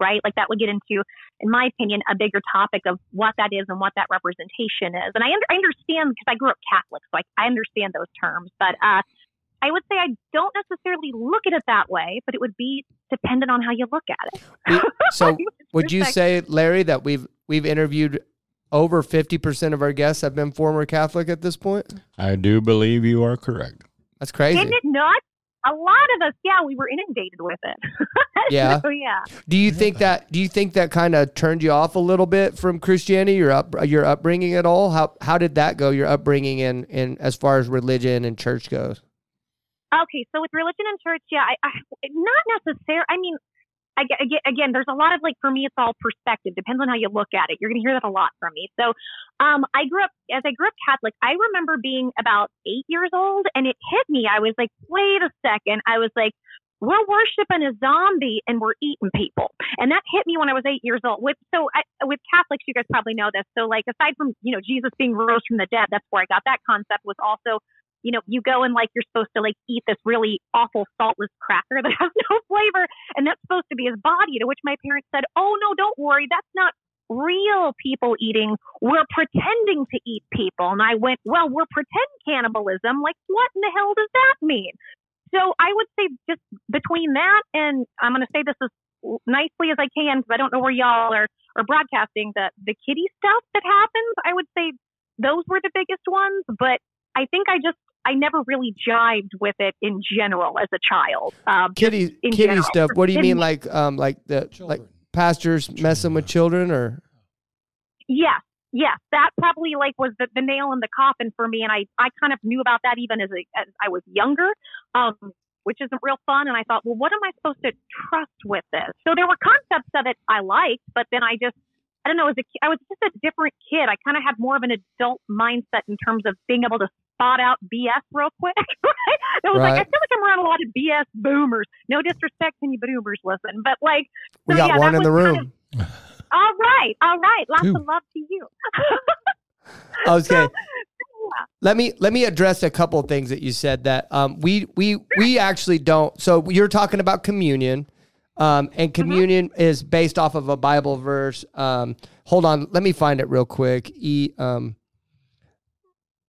right? Like that would get into, in my opinion, a bigger topic of what that is and what that representation is. And I, under, I understand because I grew up Catholic, so I, I understand those terms. But uh, I would say I don't necessarily look at it that way, but it would be dependent on how you look at it. [LAUGHS] So would you say, Larry, that we've we've interviewed over fifty percent of our guests have been former Catholic at this point? I do believe you are correct. That's crazy. Didn't it not? A lot of us, yeah, we were inundated with it. [LAUGHS] Yeah. so, yeah. Do you think that? Do you think that kind of turned you off a little bit from Christianity? Your up, your upbringing at all? How how did that go? Your upbringing in in as far as religion and church goes? Okay, so with religion and church, yeah, I, I not necessarily. I mean, I, again, there's a lot of like for me, it's all perspective. Depends on how you look at it. You're gonna hear that a lot from me. So, um, I grew up as I grew up Catholic. I remember being about eight years old, and it hit me. I was like, wait a second. I was like. We're worshiping a zombie and we're eating people, and that hit me when I was eight years old. With so I, with Catholics, you guys probably know this. So like aside from you know Jesus being rose from the dead, that's where I got that concept. Was also you know, you go and like you're supposed to like eat this really awful saltless cracker [LAUGHS] that has no flavor, and that's supposed to be his body. To which my parents said, "Oh no, don't worry, that's not real people eating. We're pretending to eat people." And I went, "Well, we're pretend cannibalism. Like, what in the hell does that mean?" So I would say just between that and I'm to say this as nicely as I can because I don't know where y'all are are broadcasting the the kitty stuff that happens. I would say those were the biggest ones, but I think I just I never really jived with it in general as a child. Um, Kitty in kitty general. stuff. What do you In- mean, like um like the like Children. pastors messing with children or? Yes, yes, that probably like was the, the nail in the coffin for me, and I I kind of knew about that even as, a, as I was younger. Um, which isn't real fun. And I thought, well, what am I supposed to trust with this? So there were concepts of it I liked, but then I just, I don't know, as a, I was just a different kid. I kind of had more of an adult mindset in terms of being able to spot out BS real quick. [LAUGHS] right? It was like, I feel like I'm around a lot of BS boomers. No disrespect to any boomers listen, but like, We got yeah, one in the room. kind of- all right. All right. Lots Two. of love to you. [LAUGHS] Okay. Let me let me address a couple of things that you said that um, we we we actually don't. So you're talking about communion, um, and communion is based off of a Bible verse. Um, hold on, let me find it real quick. E um,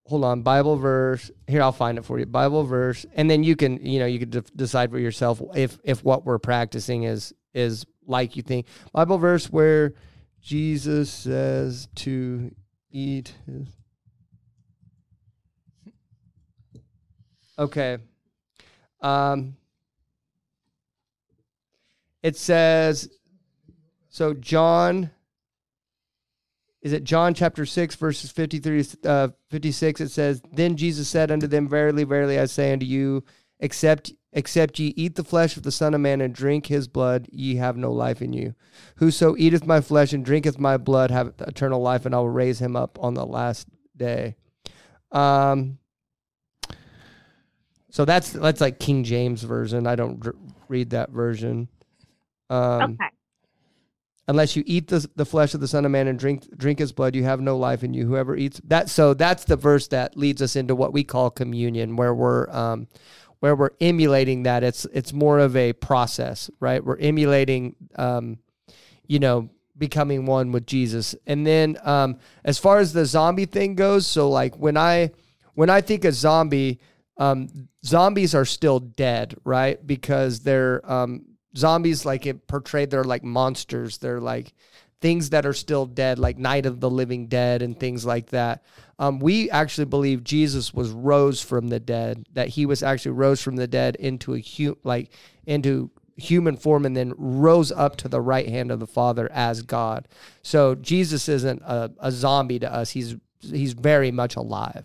hold on, Bible verse. Here, I'll find it for you. Bible verse, and then you can you know you can de- decide for yourself if if what we're practicing is is like you think. Bible verse where Jesus says to eat his. Okay. Um, it says, so John, is it John chapter 6, verses 53 uh, 56? It says, Then Jesus said unto them, Verily, verily, I say unto you, except except ye eat the flesh of the Son of Man and drink his blood, ye have no life in you. Whoso eateth my flesh and drinketh my blood have eternal life, and I will raise him up on the last day. Um, so that's that's like King James version. I don't read that version. Um, okay. Unless you eat the the flesh of the Son of Man and drink drink his blood, you have no life in you. Whoever eats that, so that's the verse that leads us into what we call communion, where we're um, where we're emulating that. It's it's more of a process, right? We're emulating, um, you know, becoming one with Jesus. And then um, as far as the zombie thing goes, so like when I when I think of zombie, um, zombies are still dead, right? Because they're um, zombies like it portrayed they're like monsters. They're like things that are still dead, like Night of the Living Dead and things like that. Um, we actually believe Jesus was rose from the dead, that he was actually rose from the dead into a hu- like into human form and then rose up to the right hand of the Father as God. So Jesus isn't a, a zombie to us. He's he's very much alive.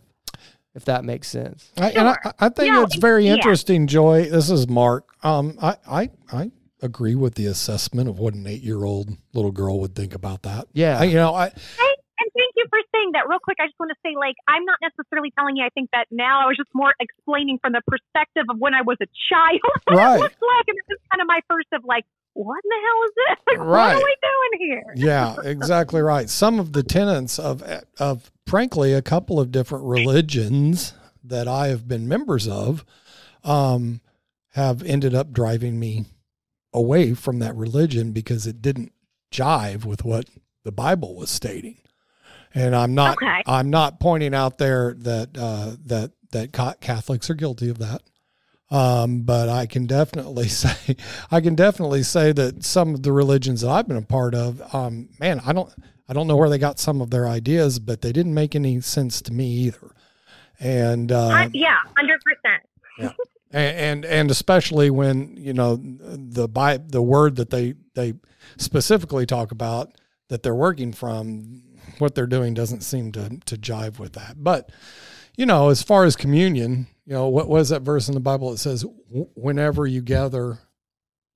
If that makes sense. I, and I, I think No, it's very yeah. interesting, Joy. This is Mark. Um, I, I, I agree with the assessment of what an eight-year-old little girl would think about that. Yeah. I, you know, I, and thank you for saying that. Real quick, I just want to say, like, I'm not necessarily telling you I think that now. I was just more explaining from the perspective of when I was a child [LAUGHS] what Right. it looks like. And this is kind of my first of, like, what in the hell is this? Like, Right. [LAUGHS] what are we doing here? [LAUGHS] yeah, exactly right. Some of the tenets of, of frankly, a couple of different religions that I have been members of, um, have ended up driving me away from that religion because it didn't jive with what the Bible was stating. And I'm not Okay. I'm not pointing out there that uh, that that Catholics are guilty of that. Um, but I can definitely [LAUGHS] say I can definitely say that some of the religions that I've been a part of, um, man, I don't I don't know where they got some of their ideas, but they didn't make any sense to me either. And uh, Uh, yeah, 100%. [LAUGHS] and and, and especially when you know the by the word that they they specifically talk about that they're working from what they're doing doesn't seem to to jive with that but you know as far as communion you know what was that verse in the bible that says whenever you gather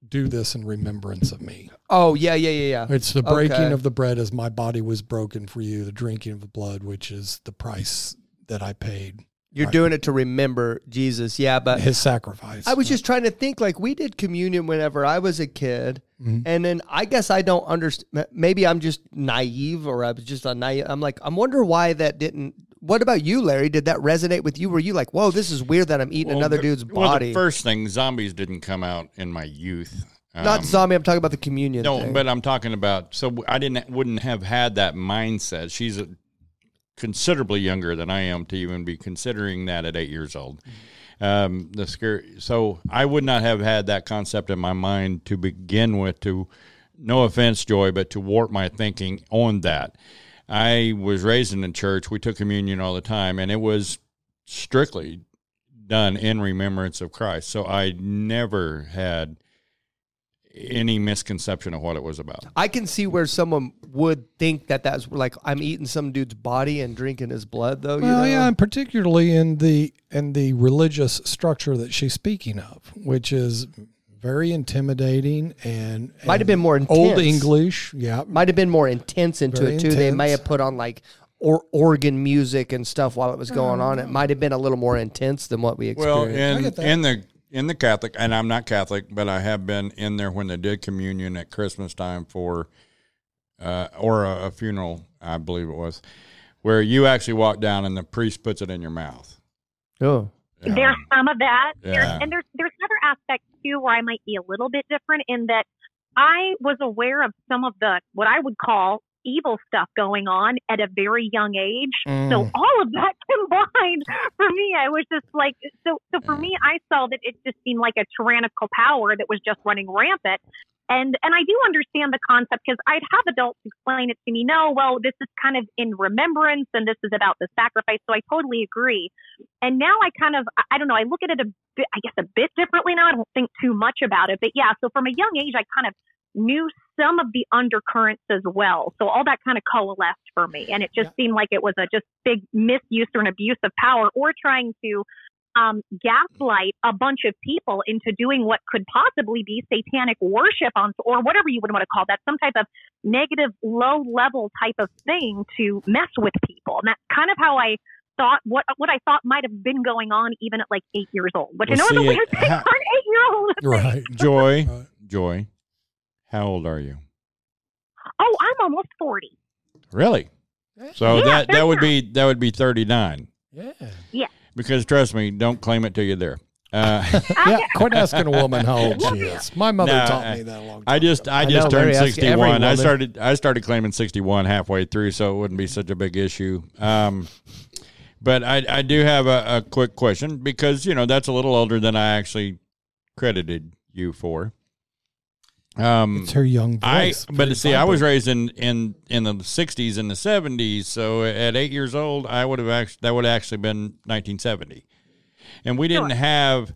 do this in remembrance of me Oh yeah, yeah, yeah, yeah. it's the breaking Okay. of the bread as my body was broken for you the drinking of the blood which is the price that i paid You're Right. doing it to remember Jesus. Yeah, but his sacrifice I was just trying to think like we did communion whenever I was a kid. Mhm. And then I guess I don't understand. Maybe I'm just naive or I was just a naive. I'm like, I wonder why that didn't. What about you, Larry? Did that resonate with you? Were you like, whoa, this is weird that I'm eating Well, another the- dude's Well, body? the first thing, zombies didn't come out in my youth. Not Um, zombie. I'm talking about the communion. No, thing. but I'm talking about. So I didn't wouldn't have had that mindset. She's a, considerably younger than I am to even be considering that at eight years old. Um, the scare. So I would not have had that concept in my mind to begin with. To no offense, Joy, but to warp my thinking on that. I was raised in the church. We took communion all the time, and it was strictly done in remembrance of Christ. So I never had any misconception of what it was about. I can see where someone would think that that's like I'm eating some dude's body and drinking his blood, though. You know? yeah, and particularly in the in the religious structure that she's speaking of, which is very intimidating and Might have been more old. English. Yeah, might have been more intense into Very it too. They may have put on like or organ music and stuff while it was going on. It oh. might have been a little more intense than what we Well, experienced. in get that. in the in the Catholic, and I'm not Catholic, but I have been in there when they did communion at Christmas time for, uh, or a, a funeral, I believe it was, where you actually walk down and the priest puts it in your mouth. oh, Um, There's some of that. There's, Yeah. and there's there's another aspect too where I might be a little bit different in that I was aware of some of the what I would call evil stuff going on at a very young age. So Mm. all of that [LAUGHS] combined for me, I was just like, so so for me, I saw that it just seemed like a tyrannical power that was just running rampant. And and I do understand the concept because I'd have adults explain it to me. No, well, this is kind of in remembrance, and this is about the sacrifice. So I totally agree. And now I kind of I don't know. I look at it a bit, I guess, a bit differently now. I don't think too much about it, but yeah. So from a young age, I kind of knew some of the undercurrents as well. So all that kind of coalesced for me, and it just seemed like it was a just big misuse or an abuse of power, or trying to um, gaslight a bunch of people into doing what could possibly be satanic worship on, or whatever you would want to call that, some type of negative, low level type of thing to mess with people. And that's kind of how I thought what what I thought might have been going on even at like eight years old, which Well, I know is a weird it thing ha- for an eight year old. right. Joy, [LAUGHS] Joy, how old are you? Oh, I'm almost forty. Really? So Yeah, that that would be that would be 39. Yeah. Yeah. Because trust me, don't claim it till you're there. Uh, [LAUGHS] Yeah, [LAUGHS] quit asking a woman how old she is. My mother No, taught me that a long time I just I I just know, turned 61. I started I started claiming 61 halfway through, so it wouldn't be such a big issue. Um, but I I do have a, a quick question because you know that's a little older than I actually credited you for. Um, It's her young I but Pretty see, I was raised in in in the '60s and the '70s, so at eight years old, I would have actually that would have actually been 1970, and we didn't Sure. have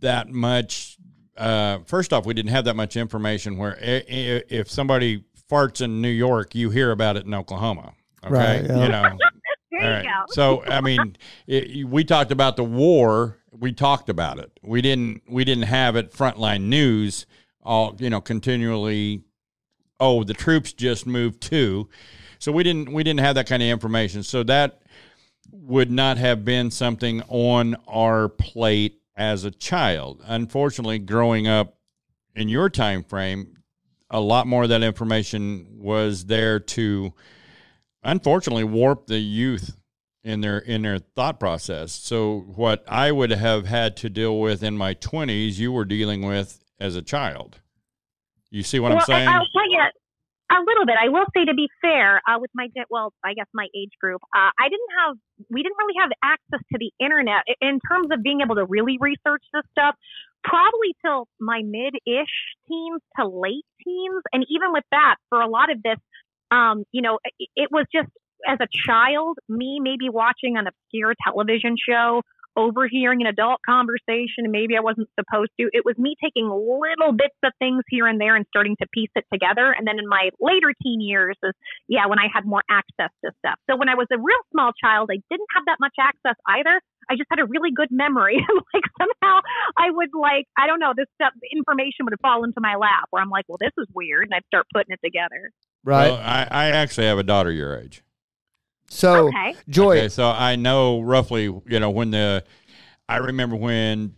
that much. Uh, first off, we didn't have that much information. Where i- i- if somebody farts in New York, you hear about it in Oklahoma. Okay, Right, yeah. you know. [LAUGHS] There you right. go. So I mean, it, we talked about the war. We talked about it. We didn't. We didn't have it frontline news. All you know, continually. Oh, the troops just moved too. So we didn't. We didn't have that kind of information. So that would not have been something on our plate as a child. Unfortunately, growing up in your time frame, a lot more of that information was there to unfortunately warp the youth in their in their thought process. So what I would have had to deal with in my 20s, you were dealing with as a child. You see what well, I'm saying? I, will tell you a little bit. I will say to be fair, uh, with my well, I guess my age group, uh, I didn't have we didn't really have access to the internet in terms of being able to really research this stuff. Probably till my mid-ish teens to late teens, and even with that, for a lot of this, um, you know, it, it was just as a child, me maybe watching an obscure television show overhearing an adult conversation and maybe I wasn't supposed to. It was me taking little bits of things here and there and starting to piece it together. And then in my later teen years is yeah, when I had more access to stuff. So when I was a real small child, I didn't have that much access either. I just had a really good memory. [LAUGHS] like somehow I would like, I don't know, this stuff information would fall into my lap where I'm like, well, this is weird. And I'd start putting it together. right. Well, I, I actually have a daughter your age. So, Okay. Joy, Okay, so I know roughly, you know, when the I remember when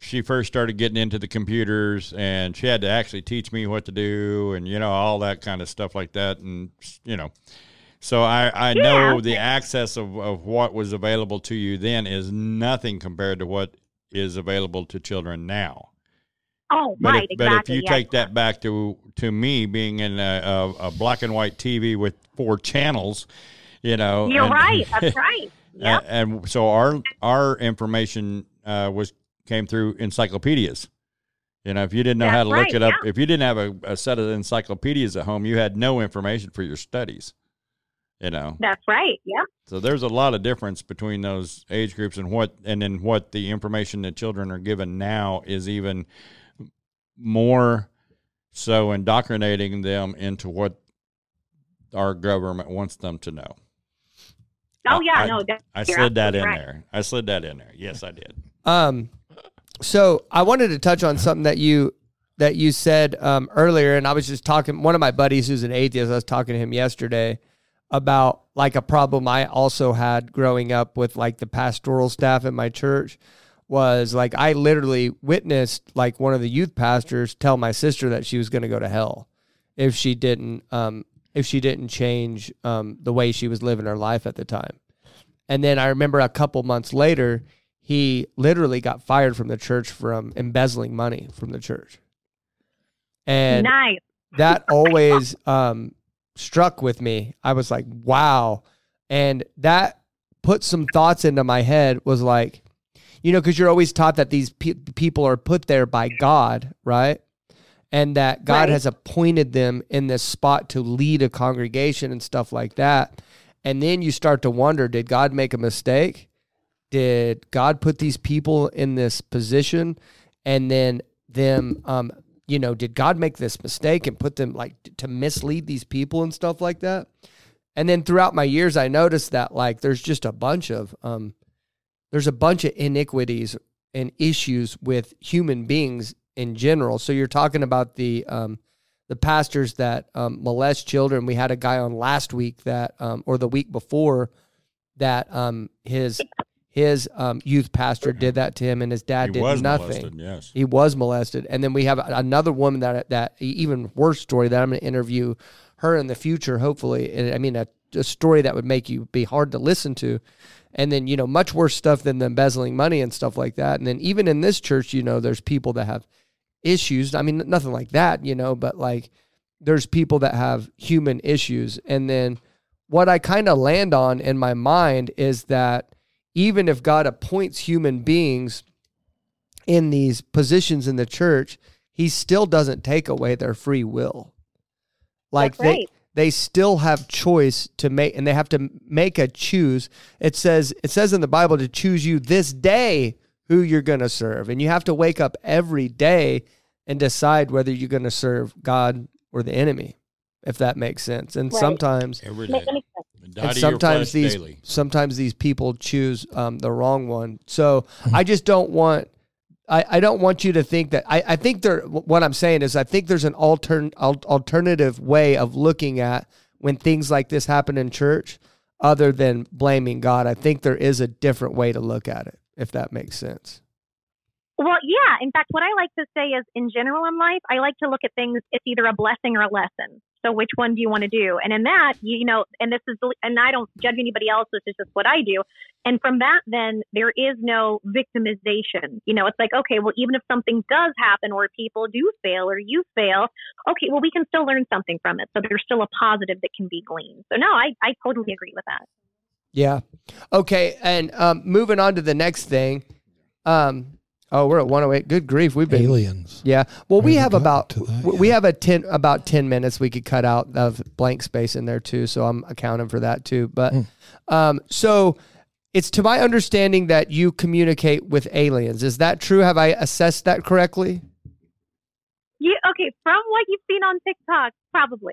she first started getting into the computers and she had to actually teach me what to do and you know all that kind of stuff like that and you know so I, I know the access of, of what was available to you then is nothing compared to what is available to children now. Oh, But right. if, exactly. but if you yes. take that back to to me being in a, a, a black and white TV with four channels, you know, You're and- right. [LAUGHS] That's right. Yep. a- and so our our information uh, was came through encyclopedias. You know, if you didn't know how to That's look it up, if you didn't have a, a set of encyclopedias at home, you had no information for your studies. You know, That's right. Yep. so there's a lot of difference between those age groups and what and then what the information that children are given now is even more so indoctrinating them into what our government wants them to know. Oh yeah, I, no, that- I slid that in right. there. I slid that in there. Yes, I did. Um, so I wanted to touch on something that you that you said um, earlier, and I was just talking. One of my buddies who's an atheist, I was talking to him yesterday about like a problem I also had growing up with like the pastoral staff in my church was like I literally witnessed like one of the youth pastors tell my sister that she was going to go to hell if she didn't um, if she didn't change um, the way she was living her life at the time. And then I remember a couple months later, he literally got fired from the church from embezzling money from the church. And nice. that always um, struck with me. I was like, wow. And that put some thoughts into my head was like, you know, because you're always taught that these pe- people are put there by God, right? And that God Right. has appointed them in this spot to lead a congregation and stuff like that. And then you start to wonder did God make a mistake? Did God put these people in this position? And then them, um, you know, did God make this mistake and put them like to mislead these people and stuff like that? And then throughout my years, I noticed that like there's just a bunch of um, there's a bunch of iniquities and issues with human beings in general. So you're talking about the um, the pastors that um, molest children. We had a guy on last week that, um, or the week before, that um, his his um, youth pastor did that to him, and his dad he did was nothing. molested. Yes. He was molested, and then we have another woman that that even worse story that I'm going to interview her in the future. Hopefully, and I mean a, a story that would make you be hard to listen to, and then you know much worse stuff than the embezzling money and stuff like that. And then even in this church, you know, there's people that have issues. I mean, nothing like that, you know, but like there's people that have human issues, and then what I kind of land on in my mind is that even if God appoints human beings in these positions in the church, he still doesn't take away their free will. Like That's they right. they still have choice to make and they have to make a choose. It says it says in the Bible to choose you this day who you're going to serve. And you have to wake up every day and decide whether you're going to serve God or the enemy, if that makes sense. And Right. sometimes Every Make day. any sense. Die and sometimes these daily. sometimes these people choose um, the wrong one. So I just don't want I, I don't want you to think that I, I think there what I'm saying is I think there's an altern, alternative way of looking at when things like this happen in church other than blaming God. I think there is a different way to look at it if that makes sense. Well, yeah. In fact, what I like to say is, in general in life, I like to look at things. It's either a blessing or a lesson. So, which one do you want to do? And in that, you, know, and this is, and I don't judge anybody else. This is just what I do. And from that, then there is no victimization. You know, it's like, okay, well, even if something does happen, or people do fail, or you fail, okay, well, we can still learn something from it. So there's still a positive that can be gleaned. So no, I, I totally agree with that. Yeah. Okay. And um, moving on to the next thing. Um, oh, we're at 108. Good grief. We've been Aliens. Yeah. Well, we have about that we yet. have a ten about ten minutes we could cut out of blank space in there too. So I'm accounting for that too. But Mm. um, so it's to my understanding that you communicate with aliens. Is that true? Have I assessed that correctly? You, okay, from what you've seen on TikTok, probably.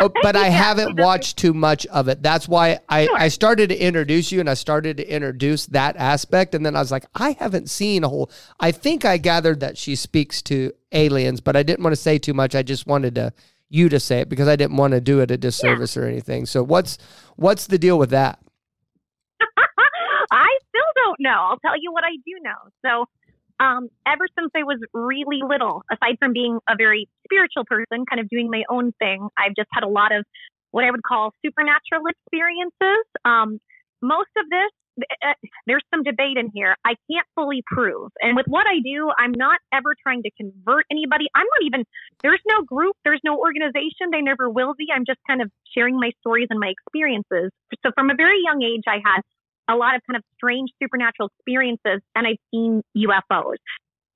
Oh, [LAUGHS] but I Yeah, haven't watched too much of it. That's why I, Sure. I started to introduce you and I started to introduce that aspect. And then I was like, I haven't seen a whole. I think I gathered that she speaks to aliens, but I didn't want to say too much. I just wanted to you to say it because I didn't want to do it a disservice or anything. So what's what's the deal with that? [LAUGHS] I still don't know. I'll tell you what I do know. So, um, ever since I was really little, aside from being a very spiritual person, kind of doing my own thing, I've just had a lot of what I would call supernatural experiences. Um, most of this, uh, there's some debate in here. I can't fully prove. And with what I do, I'm not ever trying to convert anybody. I'm not even, there's no group, there's no organization. They never will be. I'm just kind of sharing my stories and my experiences. So from a very young age, I had a lot of kind of strange supernatural experiences and I've seen UFOs.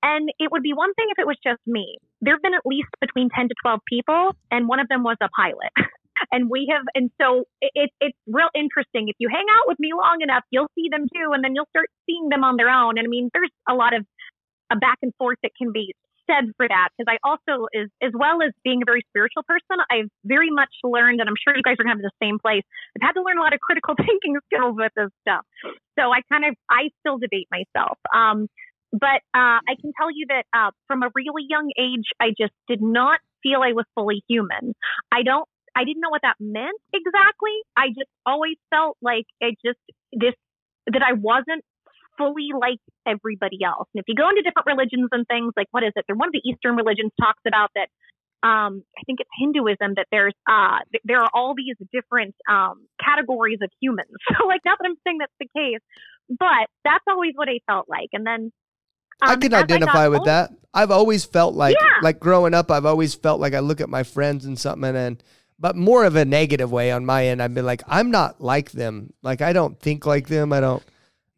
And it would be one thing if it was just me. There have been at least between 10 to 12 people, and one of them was a pilot. [LAUGHS] and we have, and so it, it, it's real interesting. If you hang out with me long enough, you'll see them too, and then you'll start seeing them on their own. And I mean, there's a lot of a back and forth that can be said for that because I also is as well as being a very spiritual person, I've very much learned, and I'm sure you guys are to have the same place. I've had to learn a lot of critical [LAUGHS] thinking skills with this stuff. So I kind of I still debate myself. Um, but uh, I can tell you that uh, from a really young age, I just did not feel I was fully human. I don't. I didn't know what that meant exactly. I just always felt like it just this that I wasn't fully like everybody else. And if you go into different religions and things, like what is it? There one of the Eastern religions talks about that. Um, I think it's Hinduism that there's uh, there are all these different um, categories of humans. [LAUGHS] So like not that I'm saying that's the case, but that's always what I felt like. And then um, I can identify with that. I've always felt like Yeah. like growing up, I've always felt like I look at my friends and something and but more of a negative way on my end. I've been like, I'm not like them. Like I don't think like them. I don't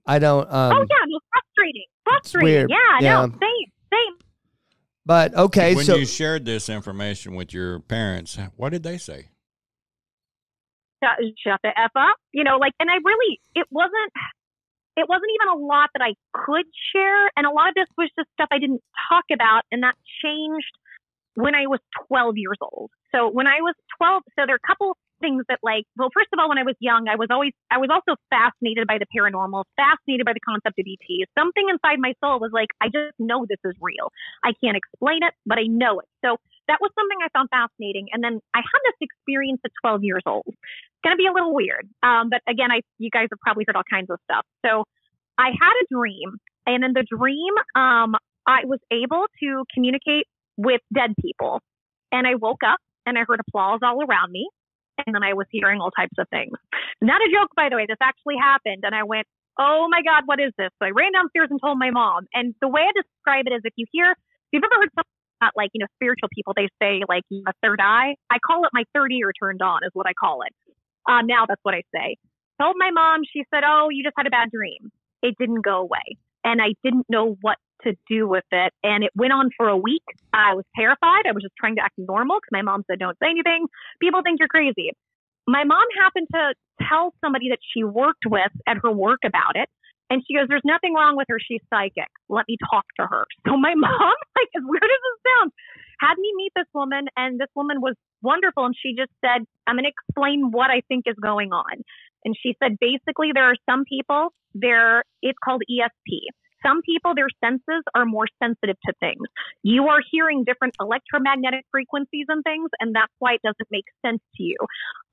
I don't um oh yeah, no, frustrating, frustrating. Yeah, Yeah. no, same, same. but okay, when so you shared this information with your parents, what did they say? shut, shut the f up you know like and i really it wasn't it wasn't even a lot that i could share and a lot of this was just stuff i didn't talk about and that changed when i was 12 years old so when i was 12 so there are a couple things that like well first of all when i was young i was always i was also fascinated by the paranormal fascinated by the concept of ET. something inside my soul was like i just know this is real i can't explain it but i know it so that was something I found fascinating. And then I had this experience at 12 years old. It's going to be a little weird. Um, but again, I, you guys have probably heard all kinds of stuff. So I had a dream and in the dream, um, I was able to communicate with dead people and I woke up and I heard applause all around me. And then I was hearing all types of things. Not a joke, by the way. This actually happened. And I went, Oh my God, what is this? So I ran downstairs and told my mom. And the way I describe it is if you hear, if you've ever heard something about like, you know, spiritual people, they say like a third eye. I call it my third ear turned on is what I call it. Uh, now that's what I say. Told my mom, she said, Oh, you just had a bad dream. It didn't go away. And I didn't know what to do with it. And it went on for a week. I was terrified. I was just trying to act normal because my mom said, Don't say anything. People think you're crazy. My mom happened to tell somebody that she worked with at her work about it. And she goes, There's nothing wrong with her. She's psychic. Let me talk to her. [LAUGHS] So my mom, [LAUGHS] like, as weird as it sounds, had me meet this woman. And this woman was wonderful. And she just said, I'm going to explain what I think is going on. And she said, basically, there are some people, there, it's called ESP. Some people, their senses are more sensitive to things. You are hearing different electromagnetic frequencies and things, and that's why it doesn't make sense to you.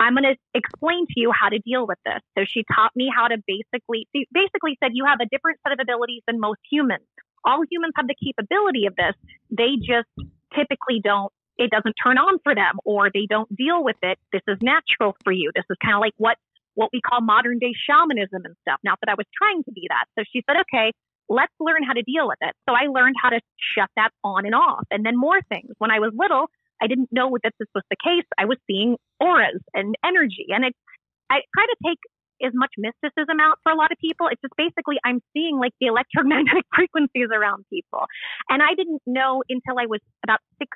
I'm going to explain to you how to deal with this. So she taught me how to basically, basically said, you have a different set of abilities than most humans. All humans have the capability of this. They just typically don't, it doesn't turn on for them or they don't deal with it. This is natural for you. This is kind of like what, what we call modern day shamanism and stuff. Not that I was trying to be that. So she said, okay, let's learn how to deal with it. So I learned how to shut that on and off. And then more things. When I was little, I didn't know that this was the case. I was seeing auras and energy. And it, I try to take as much mysticism out for a lot of people. It's just basically I'm seeing like the electromagnetic [LAUGHS] frequencies around people. And I didn't know until I was about 16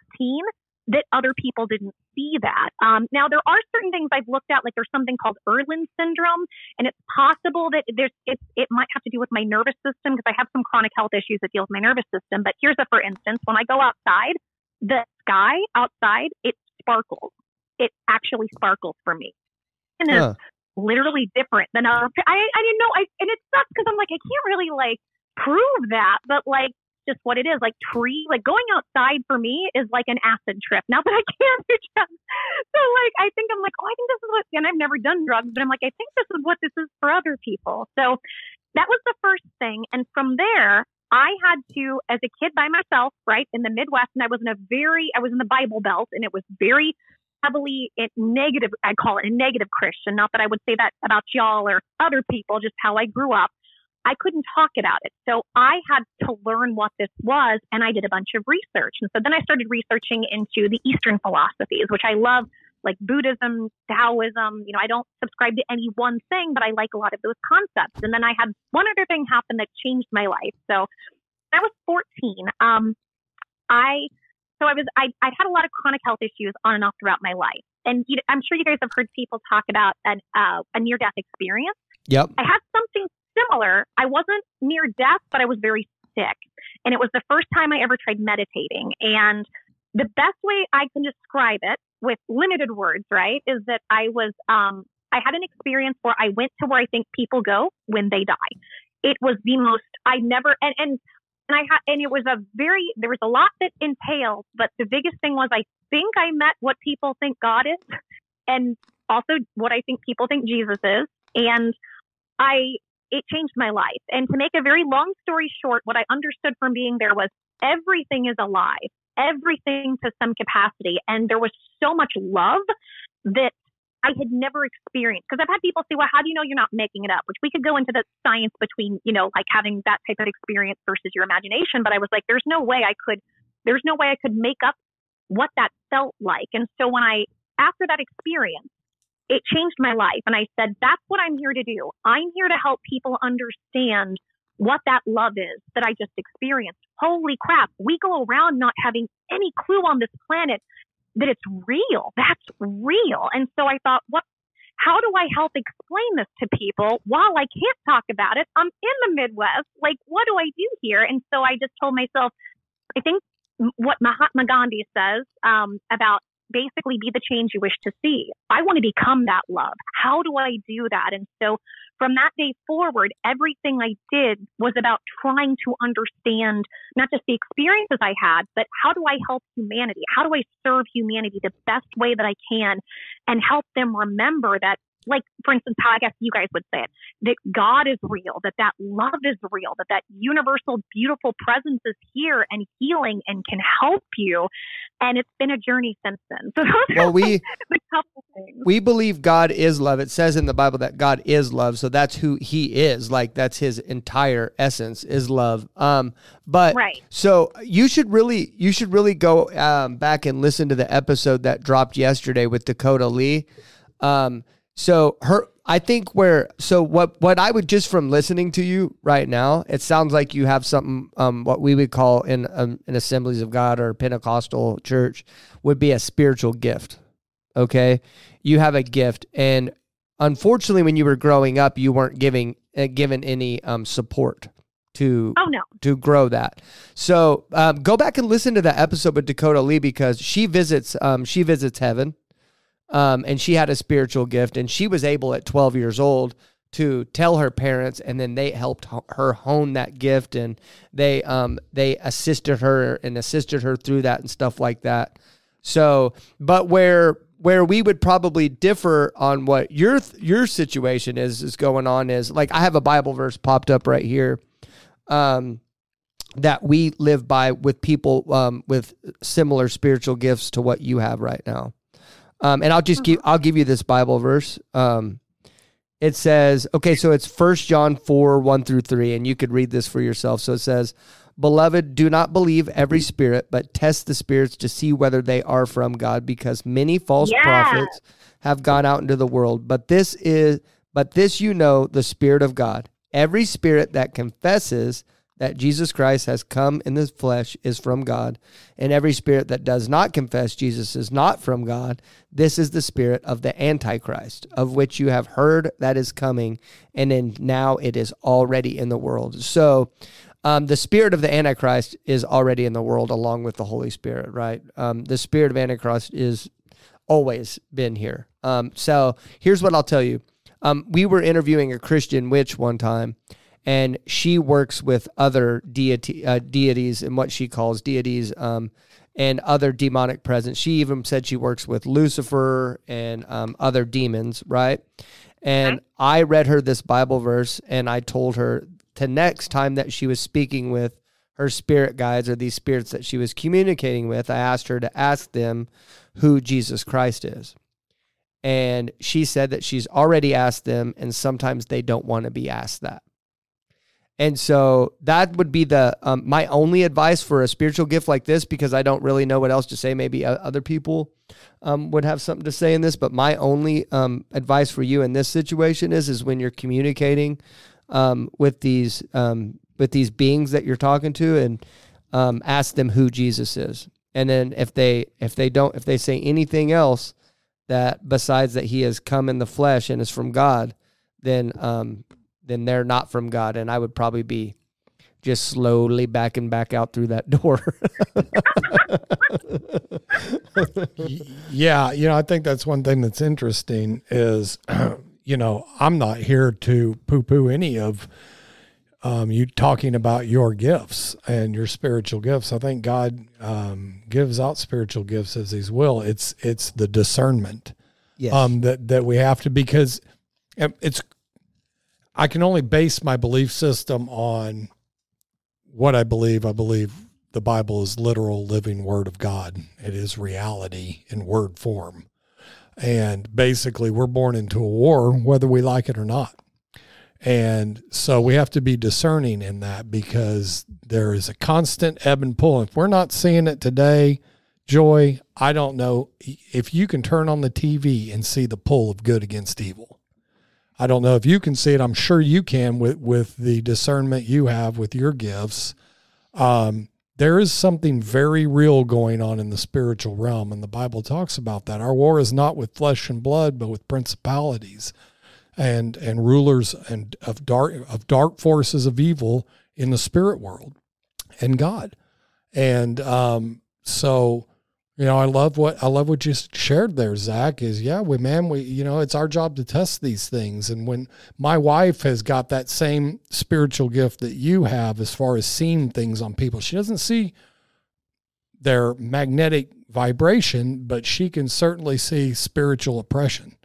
that other people didn't see that. Um, now there are certain things I've looked at, like there's something called Irlen syndrome, and it's possible that there's it, it might have to do with my nervous system because I have some chronic health issues that deal with my nervous system. But here's a for instance: when I go outside, the sky outside it sparkles. It actually sparkles for me, and it's Huh. literally different than other. I I didn't know. I and it sucks because I'm like I can't really like prove that, but like just what it is. Like tree, like going outside for me is like an acid trip. Now that I [LAUGHS] can't do drugs, so like I think I'm like, oh, I think this is what. And I've never done drugs, but I'm like, I think this is what this is for other people. So that was the first thing, and from there. I had to, as a kid by myself, right in the Midwest, and I was in a very, I was in the Bible Belt, and it was very heavily negative. I call it a negative Christian. Not that I would say that about y'all or other people, just how I grew up. I couldn't talk about it. So I had to learn what this was and I did a bunch of research. And so then I started researching into the Eastern philosophies, which I love, like Buddhism, Taoism. You know, I don't subscribe to any one thing, but I like a lot of those concepts. And then I had one other thing happen that changed my life. So I was 14, um, I, so I was, I, I'd had a lot of chronic health issues on and off throughout my life. And you, I'm sure you guys have heard people talk about an, uh, a near death experience. Yep. I had something similar. I wasn't near death, but I was very sick. And it was the first time I ever tried meditating. And the best way I can describe it with limited words, right, is that I was, um, I had an experience where I went to where I think people go when they die. It was the most, I never, and, and, and I had, and it was a very, there was a lot that entailed, but the biggest thing was I think I met what people think God is and also what I think people think Jesus is. And I, it changed my life. And to make a very long story short, what I understood from being there was everything is alive, everything to some capacity. And there was so much love that I had never experienced. Because I've had people say, well, how do you know you're not making it up? Which we could go into the science between, you know, like having that type of experience versus your imagination. But I was like, there's no way I could, there's no way I could make up what that felt like. And so when I, after that experience, it changed my life. And I said, that's what I'm here to do. I'm here to help people understand what that love is that I just experienced. Holy crap. We go around not having any clue on this planet that it's real. That's real. And so I thought, what, how do I help explain this to people while I can't talk about it? I'm in the Midwest. Like, what do I do here? And so I just told myself, I think what Mahatma Gandhi says um, about basically be the change you wish to see. I want to become that love. How do I do that? And so from that day forward, everything I did was about trying to understand not just the experiences I had, but how do I help humanity? How do I serve humanity the best way that I can and help them remember that like for instance how i guess you guys would say it that god is real that that love is real that that universal beautiful presence is here and healing and can help you. And it's been a journey since then. So well we [LAUGHS] like couple things. we believe god is love. It says in the bible that god is love. So that's who he is. Like that's his entire essence is love. Um but right. so you should really you should really go um, back and listen to the episode that dropped yesterday with dakota lee. Um so her I think where so what what I would just from listening to you right now, it sounds like you have something um what we would call in um, in Assemblies of God or Pentecostal church would be a spiritual gift. Okay? You have a gift and unfortunately when you were growing up you weren't giving uh, given any um support to oh no to grow that. So um, go back and listen to that episode with Dakota Lee because she visits um, she visits heaven um, and she had a spiritual gift, and she was able at 12 years old to tell her parents, and then they helped her hone that gift, and they um, they assisted her and assisted her through that and stuff like that. So, but where where we would probably differ on what your your situation is is going on is like I have a Bible verse popped up right here. Um, that we live by with people um, with similar spiritual gifts to what you have right now. Um, and I'll just give I'll give you this Bible verse. Um, it says, okay, so it's First John four one through three, and you could read this for yourself. So it says, "Beloved, do not believe every spirit, but test the spirits to see whether they are from God, because many false yeah. prophets have gone out into the world. But this is, but this you know, the Spirit of God. Every spirit that confesses." That Jesus Christ has come in the flesh is from God, and every spirit that does not confess Jesus is not from God, this is the spirit of the Antichrist, of which you have heard that is coming, and then now it is already in the world. So, um, the spirit of the Antichrist is already in the world along with the Holy Spirit, right? Um, the spirit of Antichrist is always been here. Um, so, here's what I'll tell you. Um, we were interviewing a Christian witch one time and she works with other deity uh, deities and what she calls deities um, and other demonic presence. She even said she works with Lucifer and um, other demons, right? And I read her this Bible verse, and I told her the next time that she was speaking with her spirit guides or these spirits that she was communicating with, I asked her to ask them who Jesus Christ is. And she said that she's already asked them, and sometimes they don't want to be asked that. And so that would be the um, my only advice for a spiritual gift like this because I don't really know what else to say. Maybe other people um, would have something to say in this, but my only um, advice for you in this situation is is when you're communicating um, with these um, with these beings that you're talking to, and um, ask them who Jesus is, and then if they if they don't if they say anything else that besides that He has come in the flesh and is from God, then then they're not from God. And I would probably be just slowly backing back out through that [LAUGHS] door. Yeah, you know, I think that's one thing that's interesting is, [CLEARS THROAT] you know, I'm not here to poo poo any of um, you talking about your gifts and your spiritual gifts. I think God um, gives out spiritual gifts as He's will. It's it's the discernment yes. um, that that we have to because it's. I can only base my belief system on what I believe. I believe the Bible is literal, living Word of God. It is reality in word form, and basically, we're born into a war, whether we like it or not. And so we have to be discerning in that because there is a constant ebb and pull. If we're not seeing it today, Joy, I don't know if you can turn on the TV and see the pull of good against evil. I don't know if you can see it. I'm sure you can with with the discernment you have with your gifts. Um, there is something very real going on in the spiritual realm, and the Bible talks about that. Our war is not with flesh and blood, but with principalities and and rulers and of dark of dark forces of evil in the spirit world, and God. And um, so you know, I love what I love what you shared there, Zach. Is yeah, we man, we you know, it's our job to test these things. And when my wife has got that same spiritual gift that you have, as far as seeing things on people, she doesn't see their magnetic vibration, but she can certainly see spiritual oppression.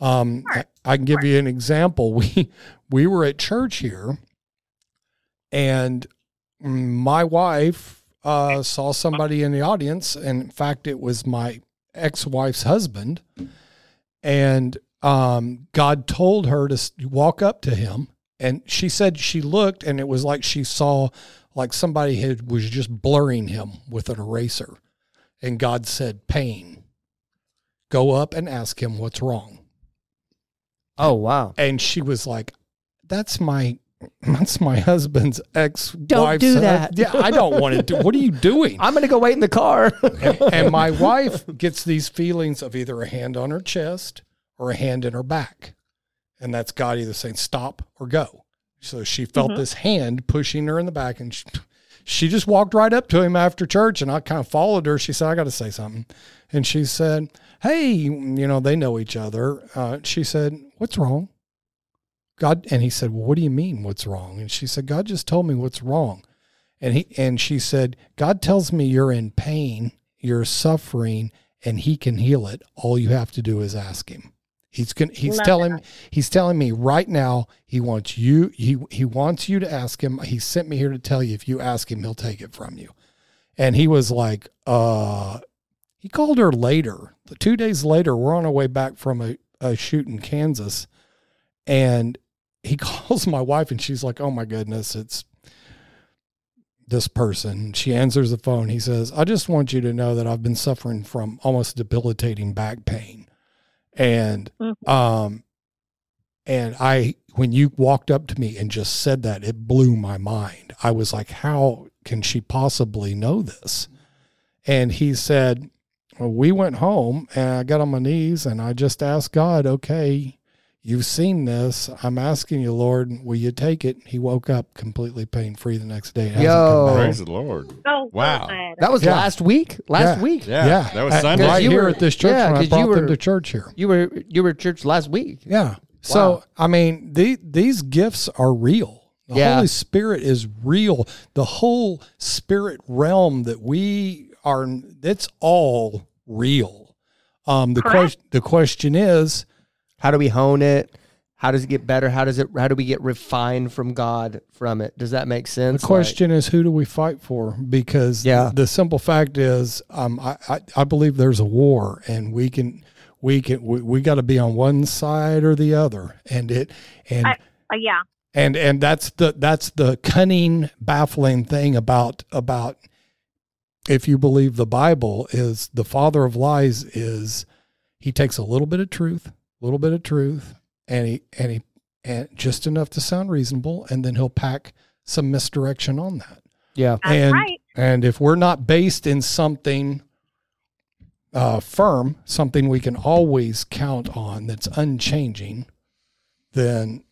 Um, I, I can give you an example. [LAUGHS] We we were at church here, and my wife uh, saw somebody in the audience, and in fact, it was my ex-wife's husband, and um, God told her to walk up to him, and she said she looked, and it was like she saw like somebody had was just blurring him with an eraser, and God said, "Pain, go up and ask him what's wrong." oh wow. and she was like, "That's my." [LAUGHS] That's my husband's ex. Don't do that. Yeah, I don't want to do. What are you doing? I'm gonna go wait in the car. [LAUGHS] and my wife gets these feelings of either a hand on her chest or a hand in her back. And that's God either saying stop or go. So she felt this hand pushing her in the back and she, she just walked right up to him after church and I kind of followed her. She said, I got to say something. And she said, Hey, you know, they know each other. Uh, she said, What's wrong? God, and he said, Well, what do you mean what's wrong? And she said, God just told me what's wrong. And he and she said, God tells me you're in pain, you're suffering, and he can heal it. All you have to do is ask him. He's going he's Love telling he's telling me right now he wants you he he wants you to ask him. He sent me here to tell you if you ask him, he'll take it from you. And he was like, uh he called her later. Two days later, we're on our way back from a, a shoot in Kansas. And he [LAUGHS] calls my wife and she's like, Oh my goodness, it's this person. She answers the phone. He says, I just want you to know that I've been suffering from almost debilitating back pain. And Mhm. um and I when you walked up to me and just said that, it blew my mind. I was like, How can she possibly know this? And he said, well, we went home and I got on my knees and I just asked God, okay, you've seen this. I'm asking you, Lord, will you take it? He woke up completely pain free the next day. It hasn't Yo. Praise the Lord. Oh, Wow. good. that was Yeah. last week. Last Yeah. week. Yeah, Yeah, that was Sunday. right You here were- at this church yeah, when I 'cause brought you them were- to church here. You were you were at church last week. Yeah. So I mean, the, these gifts are real. The Yeah. Holy Spirit is real. The whole spirit realm that we are, it's all real. Um, the Correct. question, the question is, How do we hone it? How does it get better? How does it? How do we get refined from God from it? Does that make sense? The question is, who do we fight for? Because Yeah. the simple fact is, um, I, I, I believe there's a war, and we can, we can, we, we got to be on one side or the other, and it, and I- Uh, yeah. and and that's the that's the cunning, baffling thing about about if you believe the Bible is the father of lies is he takes a little bit of truth, a little bit of truth, and he and he and just enough to sound reasonable, and then he'll pack some misdirection on that. yeah. That's and right. and if we're not based in something uh, firm, something we can always count on that's unchanging, then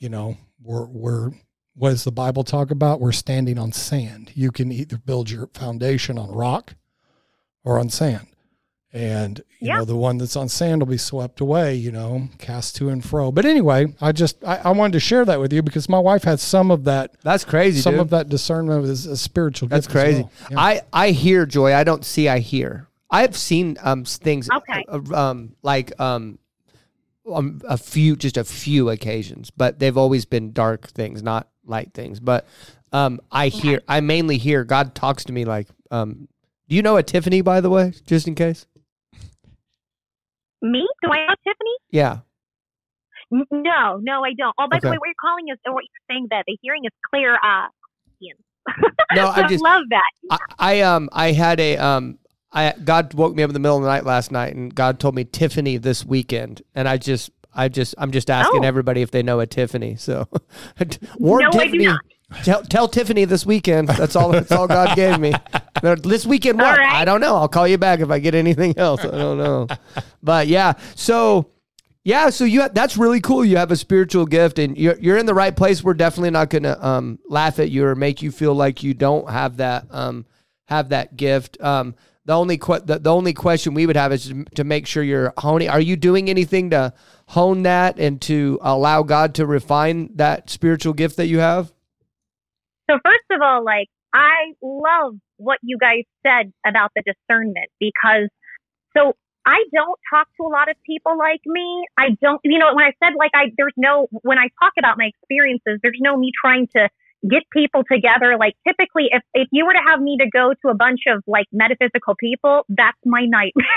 you know we're we're what does the Bible talk about? We're standing on sand. You can either build your foundation on rock or on sand. And you Yeah. know, the one that's on sand will be swept away, you know, cast to and fro. But anyway, I just I, I wanted to share that with you because my wife has some of that That's crazy, some dude. of that discernment is a spiritual That's gift as crazy. well. Yeah. I I hear joy. I don't see. I hear. I've seen um things. Okay. uh, um like um. Um, a few, just a few occasions, but they've always been dark things, not light things. But um, I hear, I mainly hear God talks to me like, um, do you know a Tiffany, by the way, just in case? Me? Do I know Tiffany? Yeah. No, no, I don't. Oh, by the way, what you're calling is, or what you're saying that the hearing is clear. Uh. [LAUGHS] No, So I just, love that. I, I um I had a um I God woke me up in the middle of the night last night and God told me Tiffany this weekend and I just I just I'm just asking Oh. everybody if they know a Tiffany. So warn [LAUGHS] No, Tiffany. Tell, tell Tiffany this weekend. That's all. That's all God gave me. This weekend, what? Right. I don't know. I'll call you back if I get anything else. I don't know. But yeah, so yeah, so you that's really cool. You have a spiritual gift, and you're you're in the right place. We're definitely not going to um, laugh at you or make you feel like you don't have that um, have that gift. Um, the only que- the, the only question we would have is to make sure you're honing. Are you doing anything to hone that and to allow God to refine that spiritual gift that you have? So first of all, like I love what you guys said about the discernment because so I don't talk to a lot of people like me. I don't, you know, when I said like I, there's no, when I talk about my experiences, there's no me trying to get people together. Like typically if, if you were to have me to go to a bunch of like metaphysical people, that's my nightmare. [LAUGHS]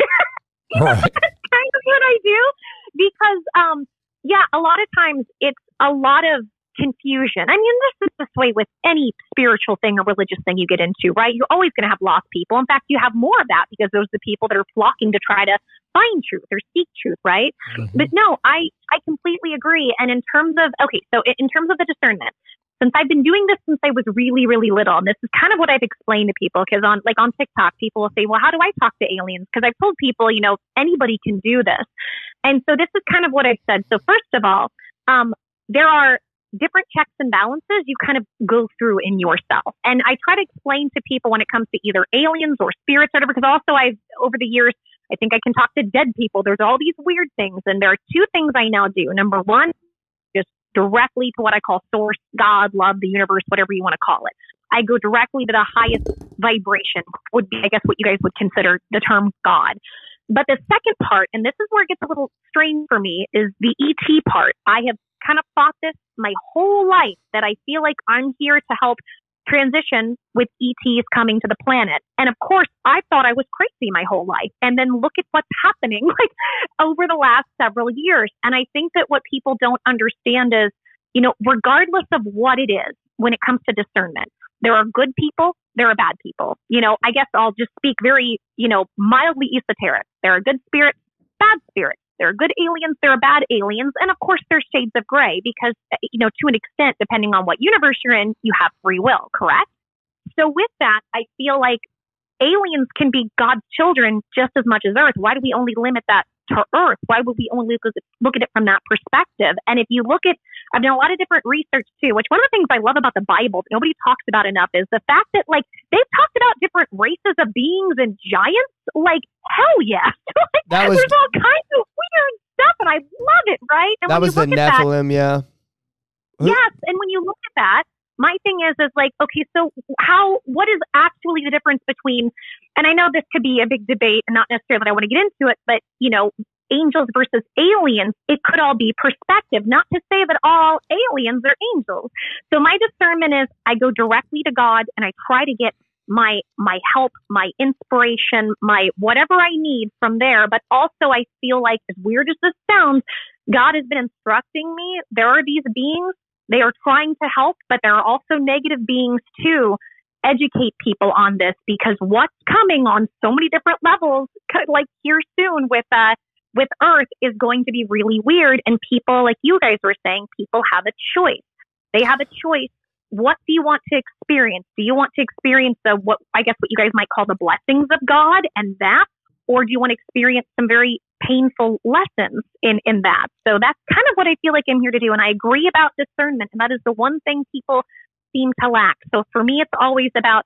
Right. that's kind of what I do because, um, yeah, a lot of times it's a lot of confusion. I mean, this is this way with any spiritual thing or religious thing you get into, right? You're always going to have lost people. In fact, you have more of that because those are the people that are flocking to try to find truth or seek truth, right? But no, I, I completely agree. And in terms of, okay, so in- in terms of the discernment, since I've been doing this since I was really, really little, and this is kind of what I've explained to people, because on, like on TikTok, people will say, well, how do I talk to aliens? Because I've told people, you know, anybody can do this. And so this is kind of what I've said. So first of all, um, there are different checks and balances you kind of go through in yourself. And I try to explain to people when it comes to either aliens or spirits or whatever, because also I've, over the years, I think I can talk to dead people. There's all these weird things. And there are two things I now do. Number one, just directly to what I call source, God, love, the universe, whatever you want to call it. I go directly to the highest vibration, would be, I guess, what you guys would consider the term God. But the second part, and this is where it gets a little strange for me, is the ET part. I have kind of thought this my whole life that I feel like I'm here to help transition with ETs coming to the planet. And of course, I thought I was crazy my whole life. And then look at what's [LAUGHS] happening like over the last several years. And I think that what people don't understand is, you know, regardless of what it is, when it comes to discernment, there are good people, there are bad people. You know, I guess I'll just speak very, you know, mildly esoteric. There are good spirits, bad spirits. There are good aliens, there are bad aliens, and of course there's shades of gray because, uh, you know, to an extent, depending on what universe you're in, you have free will, correct? So with that, I feel like aliens can be God's children just as much as Earth. Why do we only limit that to Earth? Why would we only look at, it from that perspective? And if you look at, I've done a lot of different research too, which one of the things I love about the Bible that nobody talks about enough is the fact that like they've talked about different races of beings and giants. Like hell yes, [LAUGHS] like, That was- there's all kinds of weird stuff, and I love it. Right? And that was the at that, Nephilim, yeah. Yes, and when you look at that, my thing is is like, okay, so how what is actually the difference between and I know this could be a big debate and not necessarily that I want to get into it, but you know, angels versus aliens, it could all be perspective. Not to say that all aliens are angels. So my discernment is I go directly to God and I try to get my my help, my inspiration, my whatever I need from there. But also I feel like as weird as this sounds, God has been instructing me. There are these beings, they are trying to help, but there are also negative beings too. Educate people on this because what's coming on so many different levels, like here soon with uh with Earth is going to be really weird. And people, like you guys were saying, people have a choice. They have a choice. What do you want to experience? Do you want to experience the what I guess what you guys might call the blessings of God and that, or do you want to experience some very painful lessons in, in that. So that's kind of what I feel like I'm here to do. And I agree about discernment. And that is the one thing people seem to lack. So for me, it's always about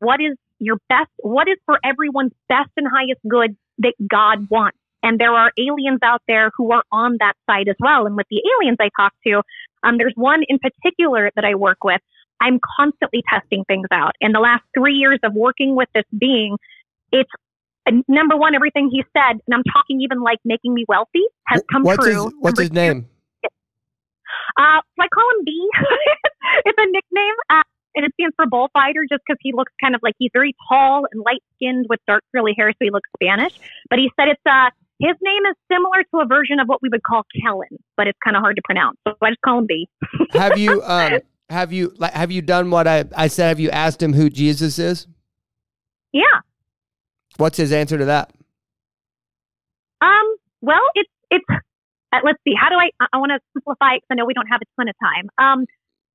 what is your best, what is for everyone's best and highest good that God wants. And there are aliens out there who are on that side as well. And with the aliens I talk to, um, there's one in particular that I work with. I'm constantly testing things out. In the last three years of working with this being, it's number one, everything he said, and I'm talking even like making me wealthy has come what's true. His, what's his name? Uh, so I call him B. [LAUGHS] it's a nickname. Uh, and it stands for bullfighter just because he looks kind of like he's very tall and light skinned with dark curly hair, so he looks Spanish. But he said it's uh his name is similar to a version of what we would call Kellen, but it's kind of hard to pronounce. So I just call him B. [LAUGHS] have you um have you like have you done what I I said? Have you asked him who Jesus is? Yeah. What's his answer to that? Um. Well, it's it's. Uh, let's see. How do I? I want to simplify it because I know we don't have a ton of time. Um.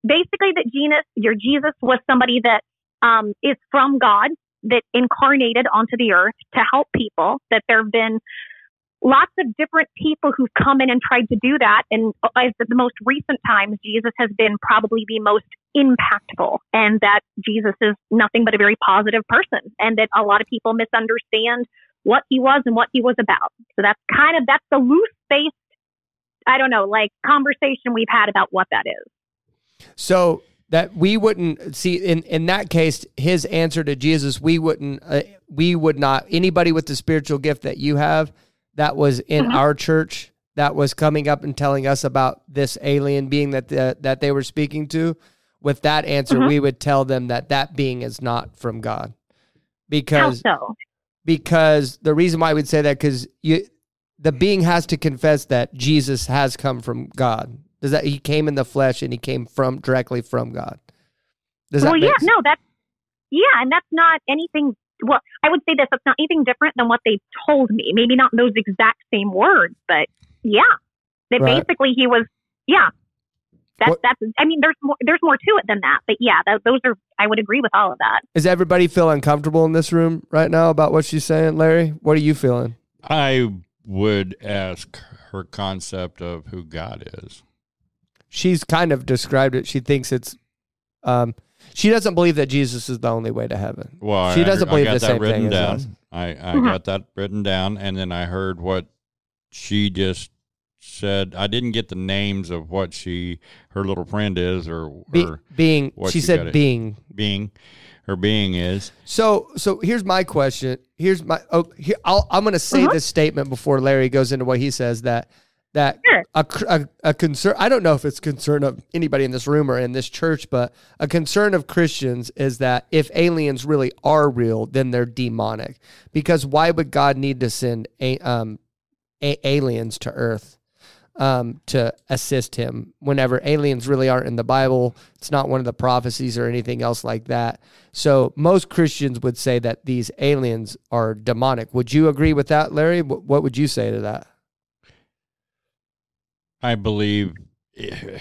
Basically, that Jesus, your Jesus, was somebody that um is from God that incarnated onto the earth to help people. That there have been lots of different people who've come in and tried to do that. And as the most recent times, Jesus has been probably the most impactful and that Jesus is nothing but a very positive person and that a lot of people misunderstand what he was and what he was about. So that's kind of, that's the loose based, I don't know, like conversation we've had about what that is. So that we wouldn't see in in that case his answer to Jesus we wouldn't uh, we would not anybody with the spiritual gift that you have that was in Mhm. our church that was coming up and telling us about this alien being that the, that they were speaking to with that answer Mhm. we would tell them that that being is not from God How because so? because the reason why I would say that because you the being has to confess that Jesus has come from God. Does that he came in the flesh and he came from directly from God? Does well, that yeah, sense? no, that's, yeah, and that's not anything, well, I would say this, that's not anything different than what they told me. Maybe not those exact same words, but yeah, that Right. basically he was, yeah. That's, What- that's, I mean, there's more, there's more to it than that, but yeah, th- those are, I would agree with all of that. Does everybody feel uncomfortable in this room right now about what she's saying, Larry? What are you feeling? I would ask her concept of who God is. She's kind of described it. She thinks it's um she doesn't believe that Jesus is the only way to heaven. Well, She I- doesn't I believe got the that same written thing as down. us. I, I Mhm. got that written down, and then I heard what she just said. I didn't get the names of what she her little friend is or Be, her being what she you said gotta- being. being. Her being is So so here's my question. Here's my oh here, I'll, I'm going to say Uh-huh. this statement before Larry goes into what he says that that Sure. a, a a concern I don't know if it's concern of anybody in this room or in this church but a concern of Christians is that if aliens really are real then they're demonic because why would God need to send a, um a, aliens to earth um, to assist him whenever aliens really aren't in the Bible. It's not one of the prophecies or anything else like that. So most Christians would say that these aliens are demonic. Would you agree with that, Larry? What, what would you say to that? I believe a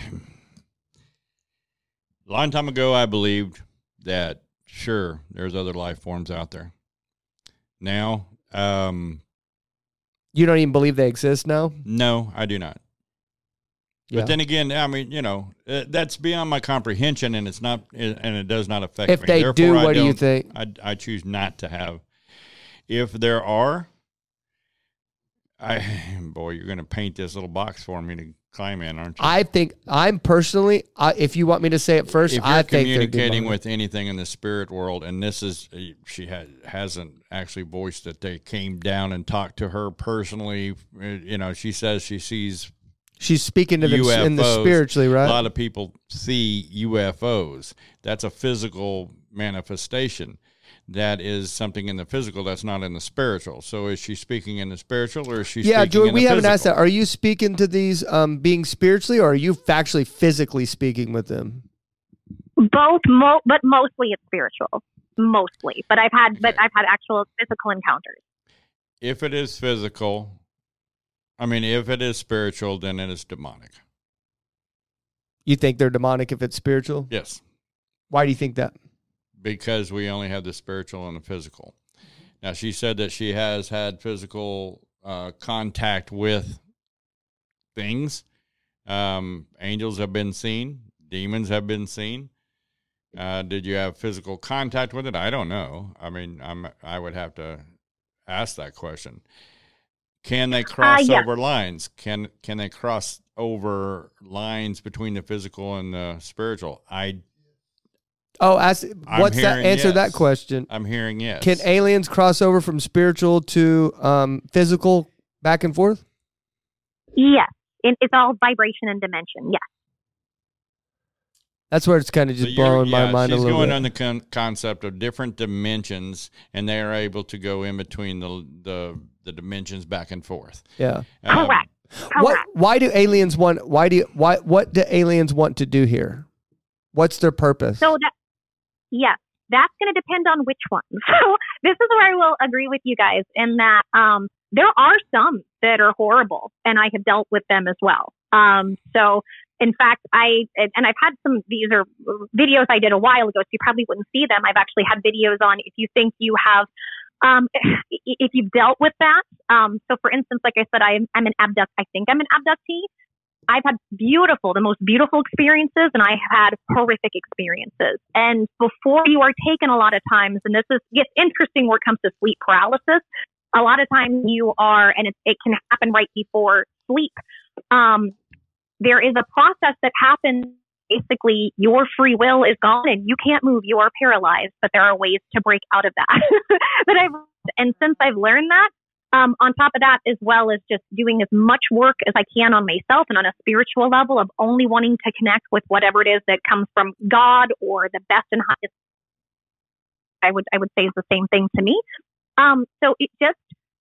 long time ago I believed that sure there's other life forms out there. Now, um, You don't even believe they exist now? no, I do not. Yeah. But then again, I mean, you know, uh, that's beyond my comprehension, and it's not, and it does not affect If me. they Therefore, do, I what do you think? I, I choose not to have. If there are, I [LAUGHS] boy, you're going to paint this little box for me to climb in, aren't you? I think I'm personally. I, if you want me to say it first, if you're I communicating with anything in the spirit world, and this is she ha- hasn't actually voiced that they came down and talked to her personally. Uh, You know, she says she sees She's speaking to them in the spiritually, right? a lot of people see UFOs. That's a physical manifestation. That is something in the physical that's not in the spiritual. So is she speaking in the spiritual or is she yeah, speaking Joey, in we the haven't asked that. Are you speaking to these um, being spiritually, or are you actually physically speaking with them? Both, mo- but mostly it's spiritual. Mostly. But I've had, but I've had actual physical encounters. If it is physical, I mean, if it is spiritual, then it is demonic. You think they're demonic if it's spiritual? Yes. Why do you think that? Because we only have the spiritual and the physical. Now, she said that she has had physical uh, contact with things. Um, angels have been seen, demons have been seen. Uh, did you have physical contact with it? I don't know. I mean, I'm I would have to ask that question. Can they cross yeah. over lines? Can can they cross over lines between the physical and the spiritual? I Oh, ask, I'm what's that? hearing Answer that question. I'm hearing yes. Can aliens cross over from spiritual to um, physical back and forth? Yes. It, it's all vibration and dimension. Yes. That's where it's kind of So just you're- blowing my yeah, mind a she's little going bit. on the con- concept of different dimensions, and they are able to go in between the the, the dimensions back and forth. yeah. Um, Correct. What? Why do aliens want? Why do? You, why? What do aliens want to do here? What's their purpose? So that, yes, that's going to depend on which one. [LAUGHS] So this is where I will agree with you guys in that um, there are some that are horrible, and I have dealt with them as well. Um, so in fact, I and I've had some. These are videos I did a while ago, so you probably wouldn't see them. I've actually had videos on if you think you have. Um, if you've dealt with that, um, so for instance, like I said, I'm, I'm an abduct. I think I'm an abductee. I've had beautiful, the most beautiful experiences, and I have had horrific experiences. And before you are taken, a lot of times, and this is gets interesting where it comes to sleep paralysis. A lot of times you are, and it, it can happen right before sleep. Um, there is a process that happens. Basically, your free will is gone and you can't move. You are paralyzed, but there are ways to break out of that. [LAUGHS] that I've, and since I've learned that, um, on top of that, as well as just doing as much work as I can on myself and on a spiritual level of only wanting to connect with whatever it is that comes from God or the best and highest. I would I would say is the same thing to me. Um, so it just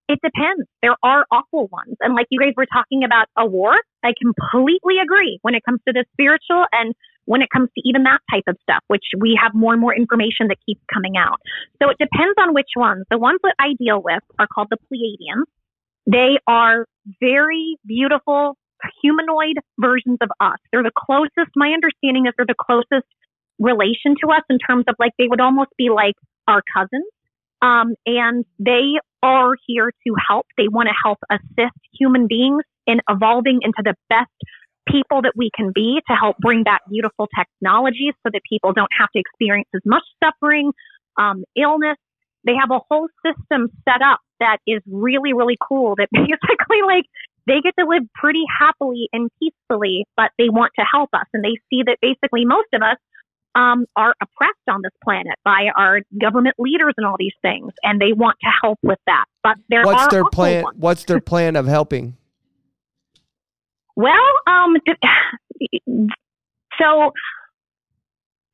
it depends. There are awful ones, and like you guys were talking about a war, I completely agree when it comes to the spiritual and when it comes to even that type of stuff, which we have more and more information that keeps coming out. So it depends on which ones. The ones that I deal with are called the Pleiadians. They are very beautiful humanoid versions of us. They're the closest, my understanding is they're the closest relation to us in terms of like they would almost be like our cousins. Um, and they are here to help. They want to help assist human beings in evolving into the best people that we can be to help bring back beautiful technologies so that people don't have to experience as much suffering, um, illness. They have a whole system set up that is really, really cool that [LAUGHS] basically like they get to live pretty happily and peacefully, but they want to help us. And they see that basically most of us um, are oppressed on this planet by our government leaders and all these things, and they want to help with that. But there What's their plan? ones- What's their [LAUGHS] plan of helping? Well, um, so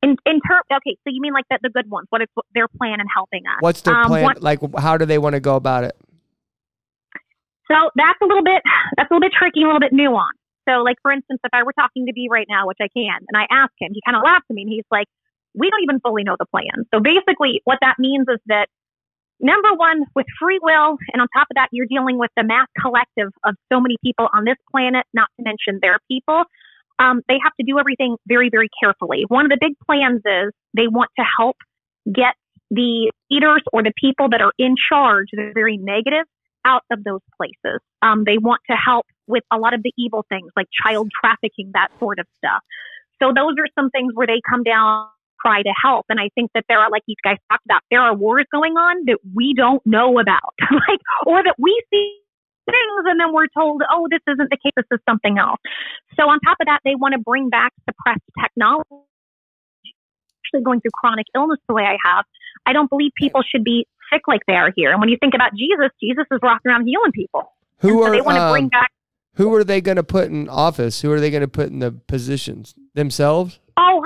in in term, okay, so you mean like that the good ones? What is their plan in helping us? What's their Um, plan? what- like, how do they want to go about it? So that's a little bit that's a little bit tricky, a little bit nuanced. So, like for instance, if I were talking to B right now, which I can, and I ask him, he kind of laughs at me, and he's like, "We don't even fully know the plan." So basically, what that means is that number one, with free will, and on top of that, you're dealing with the mass collective of so many people on this planet, not to mention their people. Um, they have to do everything very, very carefully. One of the big plans is they want to help get the leaders or the people that are in charge are very negative out of those places. Um, they want to help with a lot of the evil things like child trafficking, that sort of stuff. So those are some things where they come down, try to help. And I think that there are, like these guys talked about, there are wars going on that we don't know about, [LAUGHS] like, or that we see things and then we're told, oh, this isn't the case, this is something else. So on top of that, they want to bring back suppressed technology. Actually going through chronic illness the way I have, I don't believe people should be sick like they are here. And when you think about Jesus, Jesus is walking around healing people. Who so are they want to bring um, back who are they going to put in office? Who are they going to put in the positions themselves? Oh,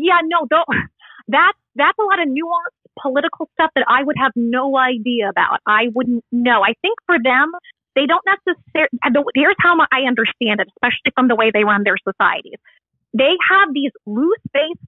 yeah, no, don't, [LAUGHS] that's that's a lot of nuanced political stuff that I would have no idea about. I wouldn't know. I think for them, they don't necessarily. Here's how I understand it, especially from the way they run their societies. They have these loose-based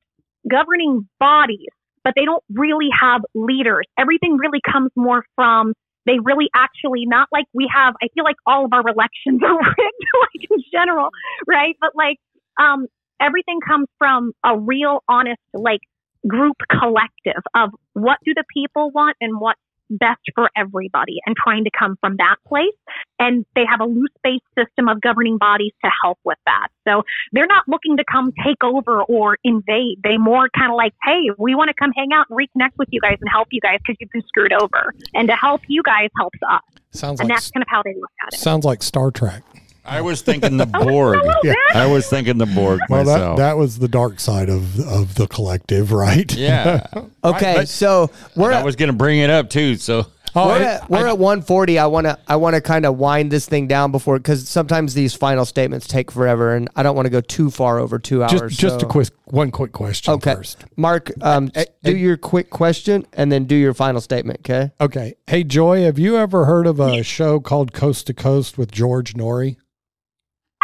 governing bodies, but they don't really have leaders. Everything really comes more from they really actually not like we have i feel like all of our elections [LAUGHS] are rigged like in general right but like um everything comes from a real honest like group collective of what do the people want and what's best for everybody and trying to come from that place. And they have a loose based system of governing bodies to help with that. So they're not looking to come take over or invade. They more kind of like, hey, we want to come hang out and reconnect with you guys and help you guys because you've been screwed over. And to help you guys helps us. Sounds And like that's kind of how they look at it. sounds like Star Trek. I was thinking the [LAUGHS] Borg. Yeah. I was thinking the Borg Well, that myself. that was the dark side of of the collective, right? yeah. [LAUGHS] Okay, but- so we're I was going to bring it up too. So Oh, we're it- at, we're at 140. I want to I want to kind of wind this thing down before because sometimes these final statements take forever, and I don't want to go too far over two hours. just just a quick one quick question Okay, first. Mark, um, Eh, do your quick question and then do your final statement. Okay. Okay. Hey Joy, have you ever heard of a show called Coast to Coast with George Noory?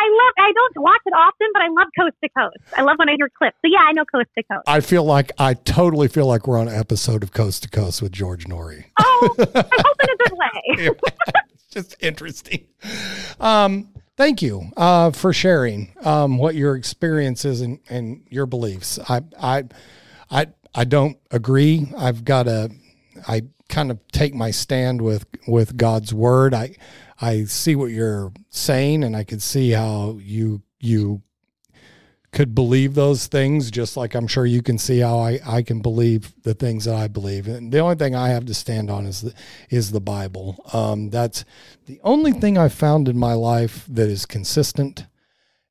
I love, I don't watch it often, but I love Coast to Coast. I love when I hear clips. So yeah, I know Coast to Coast. I feel like I totally feel like we're on an episode of Coast to Coast with George Noory. Oh, I hope in a [LAUGHS] good way. [LAUGHS] it's just interesting. Um, thank you uh, for sharing um, what your experiences and, and your beliefs. I, I, I, I don't agree. I've got a, I kind of take my stand with with God's word. I, I see what you're saying, and I can see how you you could believe those things just like I'm sure you can see how I, I can believe the things that I believe. And the only thing I have to stand on is the is the Bible. Um, that's the only thing I've found in my life that is consistent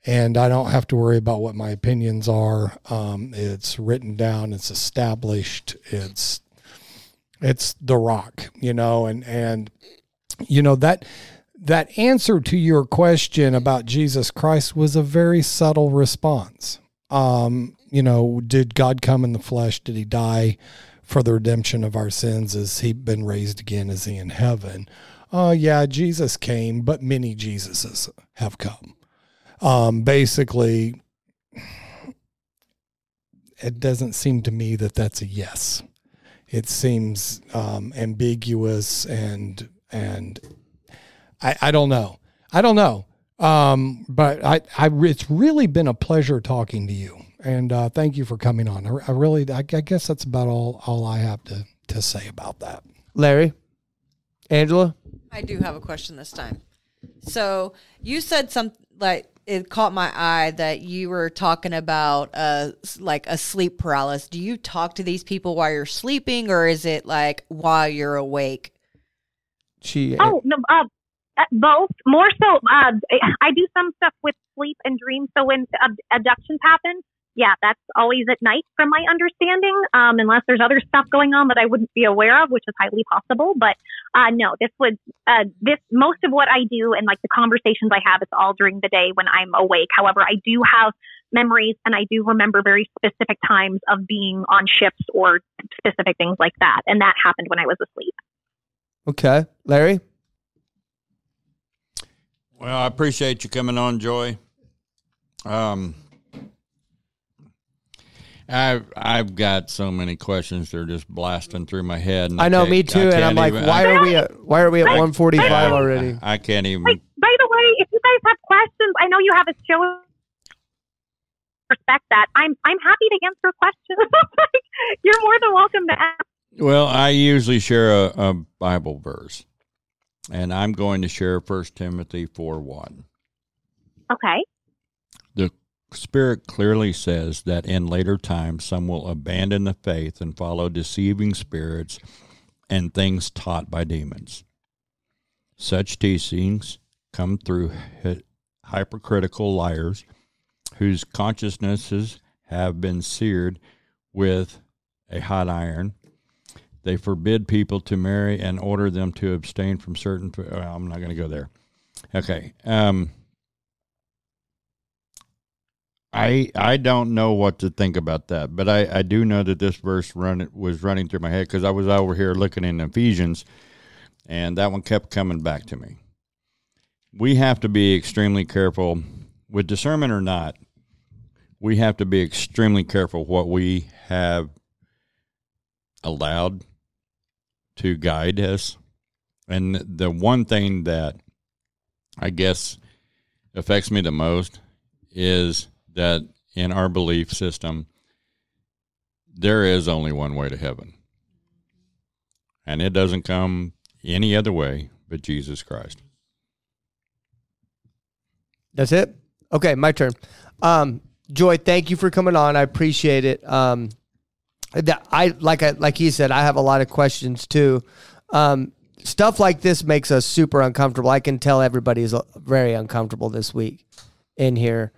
and I don't have to worry about what my opinions are. Um, it's written down, it's established, it's it's the rock, you know, and and you know that that answer to your question about Jesus Christ was a very subtle response. Um, you know, did God come in the flesh? Did he die for the redemption of our sins? Has he been raised again? Is he in heaven? Oh, yeah, Jesus came, but many Jesuses have come. Um, basically, it doesn't seem to me that that's a yes. It seems um, ambiguous and and I, I don't know. I don't know. Um, but I, I, it's really been a pleasure talking to you, and uh, thank you for coming on. I, I really, I, I guess that's about all all I have to to say about that. Larry, Angela, I do have a question this time. So you said something like it caught my eye that you were talking about uh like a sleep paralysis. Do you talk to these people while you're sleeping, or is it like while you're awake? she. Oh no, uh, uh, both. More so, uh, I do some stuff with sleep and dreams. So when ab- abductions happen, yeah, that's always at night, from my understanding. Um, unless there's other stuff going on that I wouldn't be aware of, which is highly possible. But uh, no, this was uh, this most of what I do and like the conversations I have, it's all during the day when I'm awake. However, I do have memories and I do remember very specific times of being on ships or specific things like that, and that happened when I was asleep. Okay, Larry. Well, I appreciate you coming on, Joy. Um, I've I've got so many questions they're just blasting through my head. and I know, can't- me too. And I'm like, even- why I, are we at why are we at 145 already? I can't even. Wait, by the way, if you guys have questions, I know you have a show. Respect that. I'm I'm happy to answer questions. [LAUGHS] You're more than welcome to ask. Well, I usually share a, a Bible verse, and I'm going to share First Timothy four one. Okay. The Spirit clearly says that in later times some will abandon the faith and follow deceiving spirits and things taught by demons. Such teachings come through hy- hypercritical liars whose consciousnesses have been seared with a hot iron. They forbid people to marry and order them to abstain from certain. f- uh, I'm not going to go there. Okay. Um, I I don't know what to think about that, but I, I do know that this verse run was running through my head because I was over here looking in Ephesians, and that one kept coming back to me. We have to be extremely careful with discernment or not. We have to be extremely careful what we have allowed to guide us, and the one thing that I guess affects me the most is that in our belief system, there is only one way to heaven. and it doesn't come any other way but Jesus Christ. That's it. Okay, my turn. Um, Joy, thank you for coming on. I appreciate it. Um, that I like I like he said, I have a lot of questions too. Um, stuff like this makes us super uncomfortable. I can tell everybody is uh, very uncomfortable this week in here.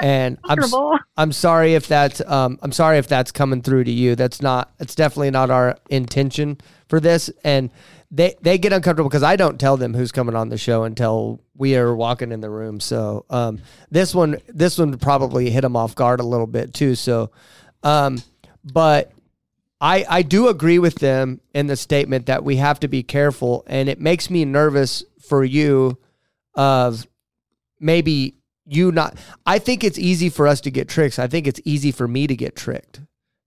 And I'm. [LAUGHS] I'm sorry if that's um I'm sorry if that's coming through to you. That's not it's definitely not our intention for this and they they get uncomfortable because I don't tell them who's coming on the show until we are walking in the room. So um this one this one probably hit them off guard a little bit too. So um but I I do agree with them in the statement that we have to be careful and it makes me nervous for you of maybe you not I think it's easy for us to get tricks. I think it's easy for me to get tricked.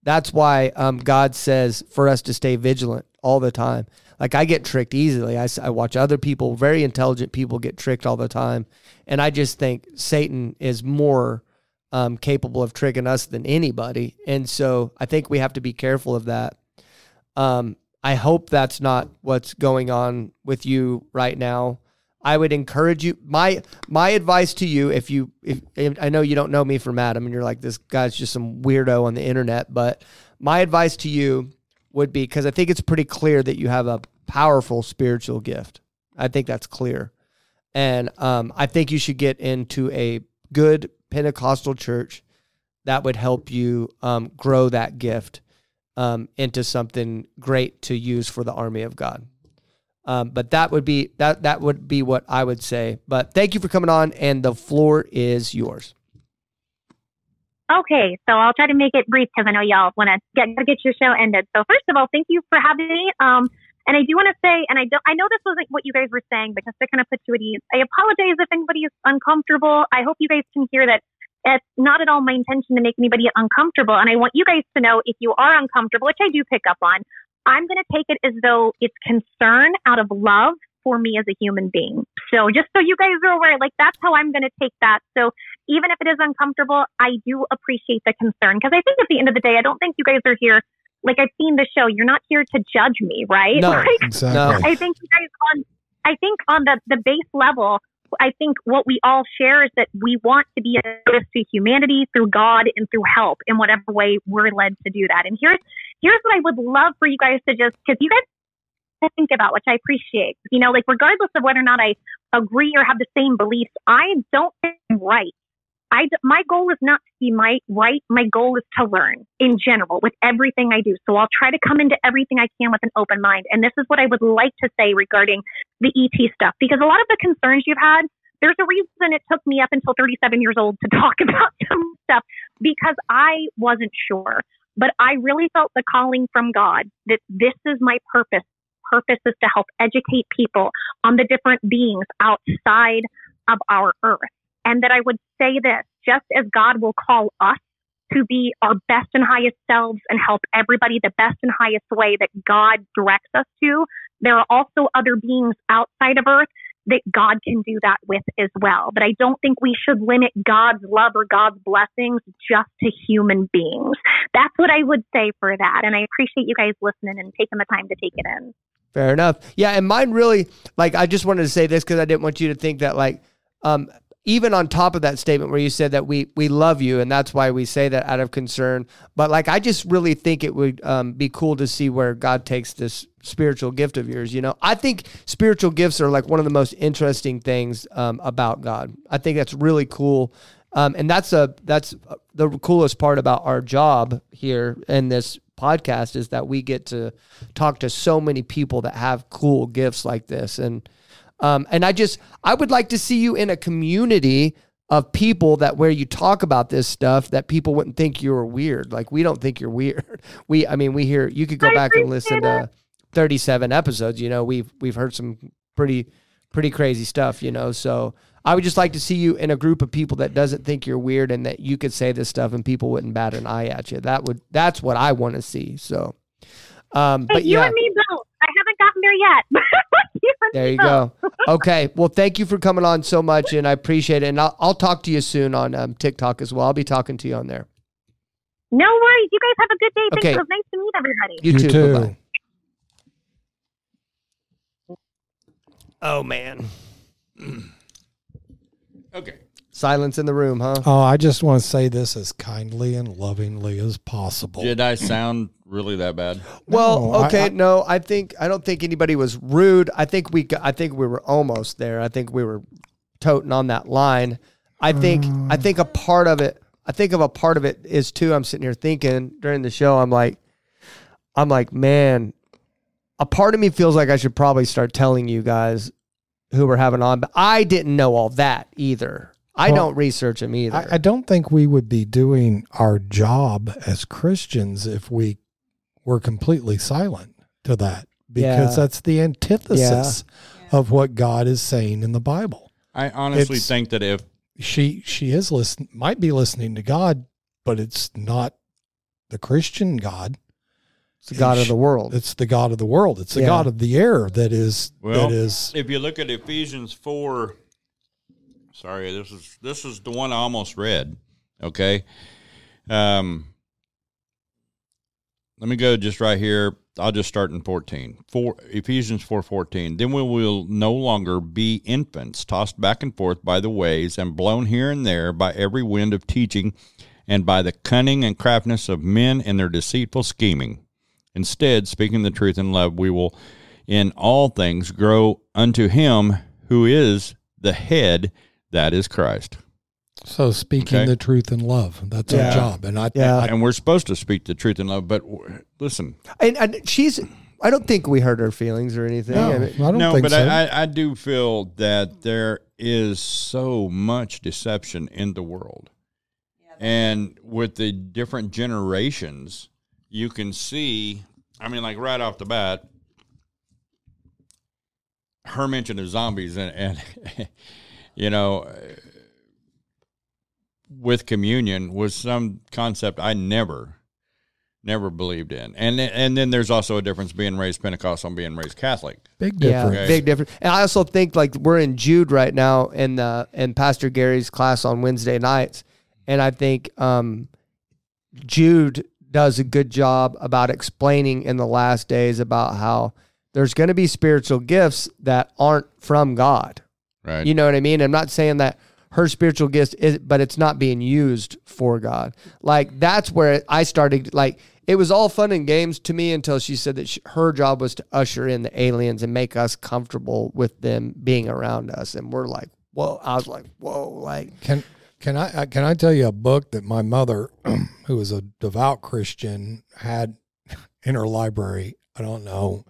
That's why um, God says for us to stay vigilant all the time. Like I get tricked easily. I, I watch other people, very intelligent people, get tricked all the time, and I just think Satan is more um, capable of tricking us than anybody. And so I think we have to be careful of that. Um, I hope that's not what's going on with you right now. I would encourage you. My my advice to you, if you, if, if I know you don't know me from Adam, and you're like this guy's just some weirdo on the internet, but my advice to you would be because I think it's pretty clear that you have a powerful spiritual gift. I think that's clear, and um, I think you should get into a good Pentecostal church that would help you um, grow that gift um, into something great to use for the army of God. Um, but that would be that that would be what I would say. But thank you for coming on, and the floor is yours. Okay, so I'll try to make it brief because I know y'all want to get get your show ended. So first of all, thank you for having me. Um, and I do want to say, and I don't, I know this wasn't what you guys were saying, but just to kind of put you at ease, I apologize if anybody is uncomfortable. I hope you guys can hear that it's not at all my intention to make anybody uncomfortable. And I want you guys to know if you are uncomfortable, which I do pick up on, I'm going to take it as though it's concern out of love for me as a human being. So just so you guys are aware, like that's how I'm going to take that. So even if it is uncomfortable, I do appreciate the concern because I think at the end of the day, I don't think you guys are here. Like I've seen the show, you're not here to judge me, right? No. [LAUGHS] Like, Exactly. I think you guys on, I think on the, the base level, I think what we all share is that we want to be a service to humanity through God and through help in whatever way we're led to do that. And here's, here's what I would love for you guys to just, cause you guys think about, which I appreciate, you know, like regardless of whether or not I agree or have the same beliefs, I don't think I'm right. I, my goal is not to be my right. My goal is to learn in general with everything I do. So I'll try to come into everything I can with an open mind. And this is what I would like to say regarding the ET stuff, because a lot of the concerns you've had, there's a reason it took me up until 37 years old to [LAUGHS] talk about some stuff because I wasn't sure. But I really felt the calling from God that this is my purpose. Purpose is to help educate people on the different beings outside of our earth. And that I would say this, just as God will call us to be our best and highest selves and help everybody the best and highest way that God directs us to, there are also other beings outside of earth that God can do that with as well. But I don't think we should limit God's love or God's blessings just to human beings. That's what I would say for that. And I appreciate you guys listening and taking the time to take it in. Fair enough. Yeah, and mine really like I just wanted to say this because I didn't want you to think that like um even on top of that statement where you said that we we love you and that's why we say that out of concern. But like i just really think it would um, be cool to see where god takes this spiritual gift of yours you know? I think spiritual gifts are like one of the most interesting things um, about god. I think that's really cool. Um, and that's a that's the coolest part about our job here in this podcast is that we get to talk to so many people that have cool gifts like this. And um, and I just I would like to see you in a community of people that where you talk about this stuff that people wouldn't think you were weird. Like we don't think you're weird. [LAUGHS] We I mean we hear you could go I back and listen to 37 episodes. You know we've we've heard some pretty pretty crazy stuff. You know so. I would just like to see you in a group of people that doesn't think you're weird and that you could say this stuff and people wouldn't bat an eye at you. That would that's what I want to see. So, um, Hey, but you yeah, and me both. I haven't gotten there yet. [LAUGHS] You [LAUGHS] and there you both. go. Okay. Well, thank you for coming on so much, and I appreciate it. And I'll, I'll talk to you soon on um, TikTok as well. I'll be talking to you on there. No worries. You guys have a good day. Thanks. Okay. It was nice to meet everybody. You, You too. too. Bye-bye. Oh man. [CLEARS THROAT] Okay. Silence in the room, huh? Oh, I just want to say this as kindly and lovingly as possible. Did I sound really that bad? Well, No, okay, I- no, I think I don't think anybody was rude. I think we I think we were almost there. I think we were toting on that line. I think I mm. think a part of it I think of a part of it is too I'm sitting here thinking during the show I'm like I'm like, man, a part of me feels like I should probably start telling you guys who we're having on, but I didn't know all that either. I Well, don't research them either. I, I don't think we would be doing our job as Christians if we were completely silent to that because Yeah. that's the antithesis of what God is saying in the Bible. I honestly It's- think that if She she is listen might be listening to God, but it's not the Christian God. it's the God of the world. It's the God of the world. It's the Yeah. God of the air that is Well, that is if you look at Ephesians four, sorry, this is this is the one I almost read. Okay, um, let me go just right here. I'll just start in fourteen. Four Ephesians four fourteen. Then we will no longer be infants, tossed back and forth by the waves and blown here and there by every wind of teaching, and by the cunning and craftiness of men and their deceitful scheming. Instead, speaking the truth in love, we will in all things grow unto him who is the head, that is Christ. So speaking Okay. the truth in love. That's Yeah. our job. And I, Yeah. I And we're supposed to speak the truth in love, but w- listen, And, and she's I don't think we hurt her feelings or anything. no, I I don't no, think but so. I, I, I do feel that there is so much deception in the world. and with the different generations, you can see, I mean, like right off the bat, her mention of zombies and, and [LAUGHS] you know, with communion was some concept I never, never believed in. And and then there's also a difference being raised Pentecostal and being raised Catholic. Big Yeah, difference. Okay. big difference. And I also think like we're in Jude right now in the in Pastor Gary's class on Wednesday nights, and I think um, Jude does a good job about explaining in the last days about how there's going to be spiritual gifts that aren't from God. Right. You know what I mean? I'm not saying that her spiritual gift is, but it's not being used for God. Like that's where I started. Like it was all fun and games to me until she said that she, her job was to usher in the aliens and make us comfortable with them being around us. And we're like, whoa! I was like, whoa! Like Can can I uh, can I tell you a book that my mother, [CLEARS THROAT] who was a devout Christian, had in her library? I don't know.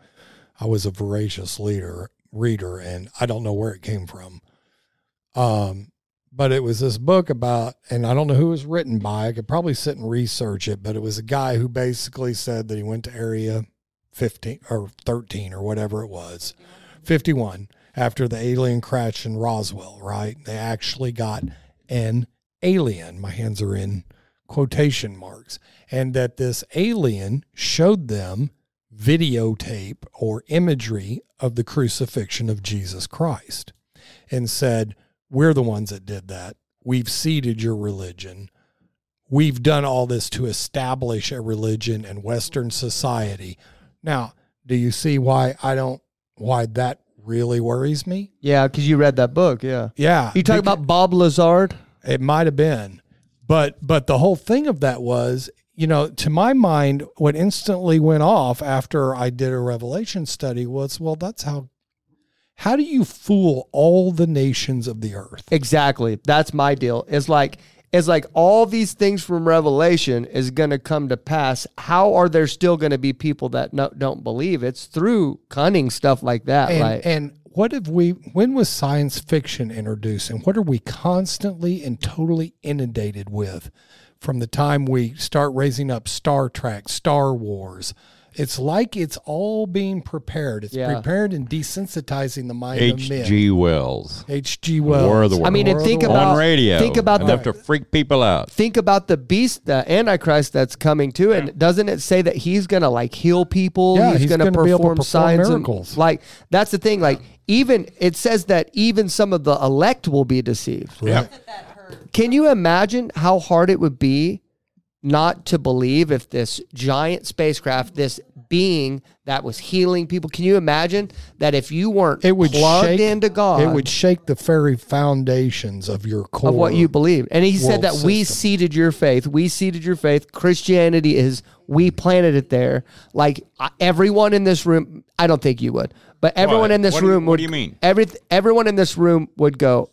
I was a voracious leader reader, and I don't know where it came from. Um, but it was this book about, and I don't know who it was written by. I could probably sit and research it, but it was a guy who basically said that he went to Area 15 or 13 or whatever it was, 51 after the alien crash in Roswell, right? They actually got an alien. My hands are in quotation marks. And that this alien showed them videotape or imagery of the crucifixion of Jesus Christ and said, We're the ones that did that. We've seeded your religion. We've done all this to establish a religion in Western society. Now, do you see why I don't, why that really worries me? yeah, because you read that book. Yeah, Yeah. you talk beca- about Bob Lazar. it might have been. But but the whole thing of that was, you know, to my mind, what instantly went off after I did a revelation study was, well, that's how how do you fool all the nations of the earth? Exactly. That's my deal. It's like it's like all these things from Revelation is going to come to pass. How are there still going to be people that no, don't believe? It's through cunning stuff like that, And, right? and what have we when was science fiction introduced and what are we constantly and totally inundated with from the time we start raising up Star Trek, Star Wars? It's like it's all being prepared. It's Yeah. prepared and desensitizing the mind of men. H.G. Wells. H.G. Wells. War of the I mean, War and think about on radio. think about enough the to freak people out. think about the beast, the Antichrist that's coming too. And doesn't it say that he's going to like heal people? Yeah, he's, he's going to gonna be able to perform, perform signs miracles. and like that's the thing. Like even it says that even some of the elect will be deceived. Right. Can you imagine how hard it would be not to believe if this giant spacecraft, this being that was healing people. Can you imagine that if you weren't It would plugged shake, into God, It would shake the very foundations of your core of what you believe. And he said world that we seeded your faith. We seeded your faith. Christianity is we planted it there. Like everyone in this room, I don't think you would, but everyone What? in this What do you- room what would. do you mean? Every everyone in this room would go.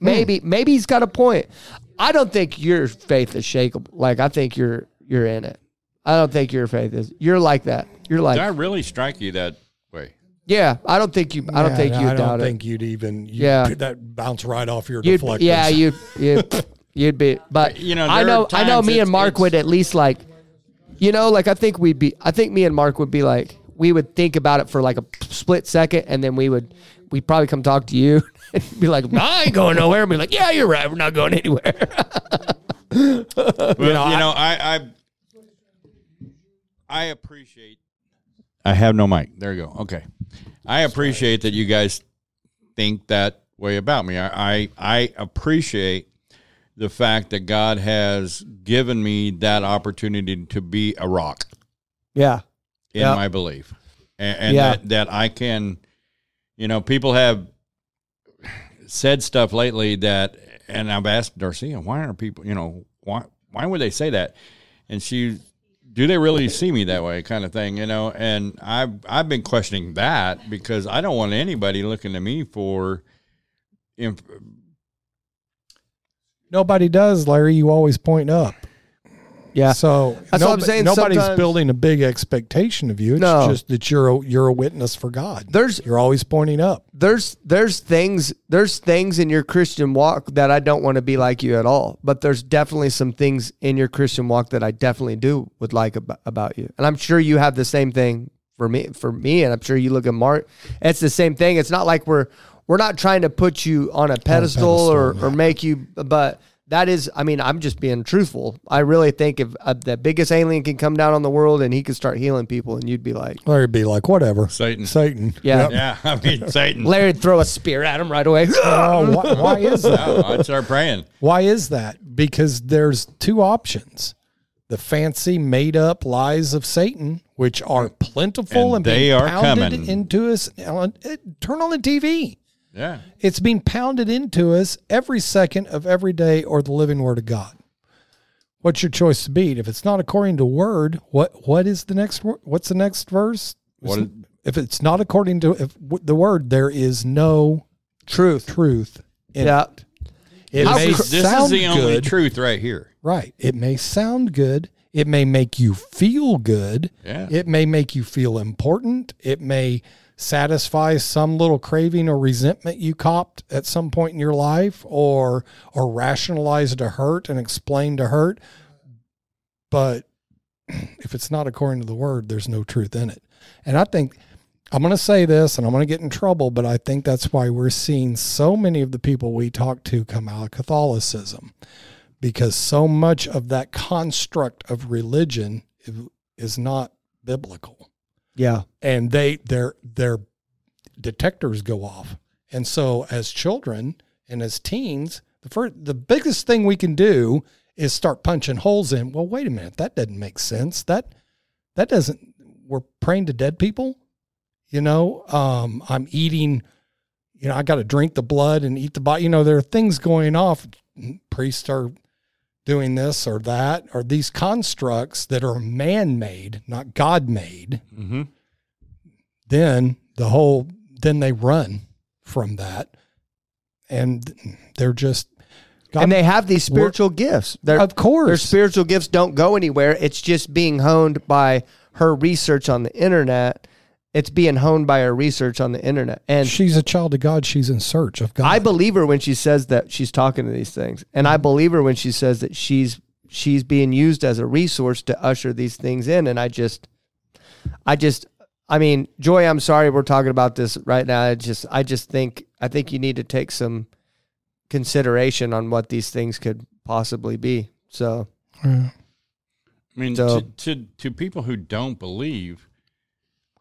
Hmm. Maybe maybe he's got a point. I don't think your faith is shakeable. Like I think you're you're in it. I don't think your faith is. You're like that. You're like Did I really strike you that way? yeah. I don't think you. I don't Yeah, think you I doubt don't it. think you'd even. You, Yeah. [LAUGHS] that bounce right off your You'd, deflectors. yeah, you you [LAUGHS] you'd be, but You know, I know, I know. Me and Mark would at least like, you know, like I think we'd be. I think me and Mark would be like, we would think about it for like a split second, and then we would, we'd probably come talk to you and [LAUGHS] [LAUGHS] be like, I ain't going nowhere. And be like, yeah, you're right. We're not going anywhere. [LAUGHS] Well, you know, I, I I appreciate. I have no mic. There you go. Okay, I appreciate that you guys think that way about me. I I, I appreciate the fact that God has given me that opportunity to be a rock yeah, in Yeah. my belief, and, and Yeah. that that I can, you know, people have said stuff lately that, and I've asked Darcia, why are people, you know, why why would they say that? And she, do they really see me that way, kind of thing, you know? And I've I've been questioning that because I don't want anybody looking to me for. Inf- Nobody does, Larry. You always point up. Yeah. So That's what I'm saying, Nobody's sometimes- building a big expectation of you. It's No. just that you're a, you're a witness for God. There's You're always pointing up. there's there's things there's things in your Christian walk that I don't want to be like you at all. But there's definitely some things in your Christian walk that I definitely do would like about, about you. And I'm sure you have the same thing for me for me and I'm sure you look at Mark. It's the same thing. It's not like we're we're not trying to put you on a pedestal, or, pedestal, or make you but that is I mean, I'm just being truthful. I really think if uh, the biggest alien can come down on the world and he could start healing people and you'd be like Larry'd be like, whatever. Satan. Satan. Yeah. Yep. yeah, [LAUGHS] I mean Satan. Larry'd throw a spear at him right away. [LAUGHS] Oh, why, why is that? [LAUGHS] No, I'd start praying. Why is that? Because there's two options. The fancy made up lies of Satan, which are plentiful And and, they being are coming. into us. Turn on the TV. Yeah. It's being pounded into us every second of every day or the living word of God. What's your choice to beat? If it's not according to word, what what is the next word? What's the next verse? What is- if it's not according to if, w- the word, there is no truth. Truth. In yeah. It, it How may cr- This sound is the only good, truth right here. right? It may sound good. It may make you feel good. Yeah. It may make you feel important. It may satisfy some little craving or resentment you copped at some point in your life or or rationalized to hurt and explained to hurt. But [CLEARS THROAT] if it's not according to the word, there's no truth in it. And I think I'm going to say this and I'm going to get in trouble, but I think that's why we're seeing so many of the people we talk to come out of Catholicism because so much of that construct of religion is not biblical Yeah. and they their their detectors go off. And so as children and as teens, the first the biggest thing we can do is start punching holes in. Well, wait a minute, that doesn't make sense. That that doesn't we're praying to dead people. You know, um, I'm eating, you know, I got to drink the blood and eat the body. You know, there are things going off. Priests are doing this or that, or these constructs that are man made, not God made Mm-hmm. then the whole then they run from that and they're just God, and they have these spiritual gifts. Their, of course their spiritual gifts don't go anywhere. It's just being honed by her research on the internet. It's being honed by her research on the internet. And she's a child of God she's in search of God I believe her when she says that she's talking to these things. And I believe her when she says that she's she's being used as a resource to usher these things in. And I just I just I mean, Joy, I'm sorry we're talking about this right now. I just I just think I think you need to take some consideration on what these things could possibly be. So Yeah. I mean, So- to, to to people who don't believe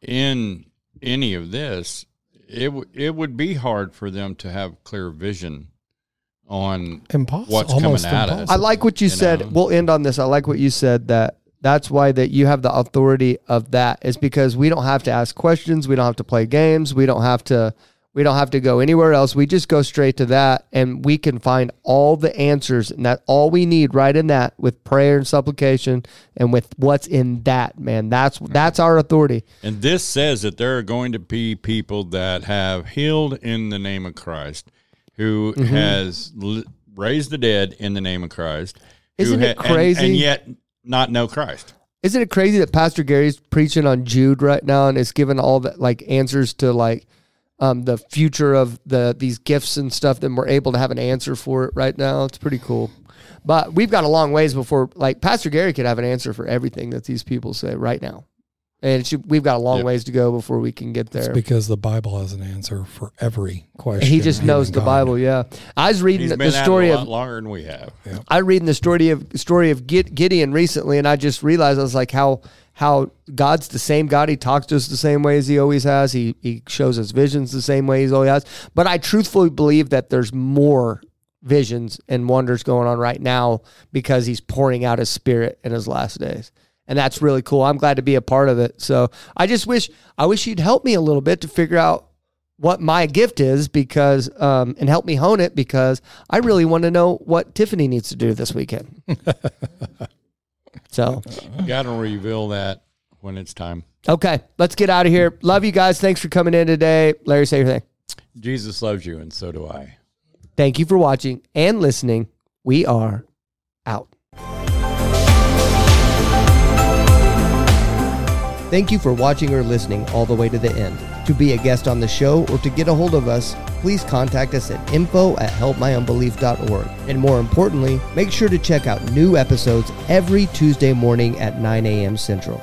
in any of this, it w- it would be hard for them to have clear vision on impossible What's almost coming at us. I like what you, You said. know. We'll end on this. I like what you said that That's why that you have the authority of that is because we don't have to ask questions, we don't have to play games, we don't have to we don't have to go anywhere else. We just go straight to that and we can find all the answers and that all we need right in that with prayer and supplication and with what's in that, man. That's that's our authority. And this says that there are going to be people that have healed in the name of Christ, who Mm-hmm. has l- raised the dead in the name of Christ. Isn't it ha- and- crazy? And, yet not know Christ. Isn't it crazy that Pastor Gary's preaching on Jude right now and is giving all the like answers to like um, the future of the these gifts and stuff that we're able to have an answer for it right now. It's pretty cool. But we've got a long ways before like Pastor Gary could have an answer for everything that these people say right now. And it should, we've got a long Yep. ways to go before we can get It's there. because the Bible has an answer for every question. He just knows the humankind. Bible, yeah. I was reading He's the been story at it of longer than we have. I reading the story of story of Gideon recently, and I just realized I was like how how God's the same God. He talks to us the same way as He always has. He He shows us visions the same way He's always has. But I truthfully believe that there's more visions and wonders going on right now because He's pouring out His Spirit in His last days. And that's really cool. I'm glad to be a part of it. So I just wish I wish you'd help me a little bit to figure out what my gift is because um, and help me hone it because I really want to know what Tiffany needs to do this weekend. [LAUGHS] so God will reveal that when it's time. okay, let's get out of here. Love you guys. Thanks for coming in today. Larry, say your thing. Jesus loves you, and so do I. Thank you for watching and listening. We are out. Thank you for watching or listening all the way to the end. To be a guest on the show or to get a hold of us, please contact us at info at helpmyunbelief.org. And more importantly, make sure to check out new episodes every Tuesday morning at 9 a.m. Central.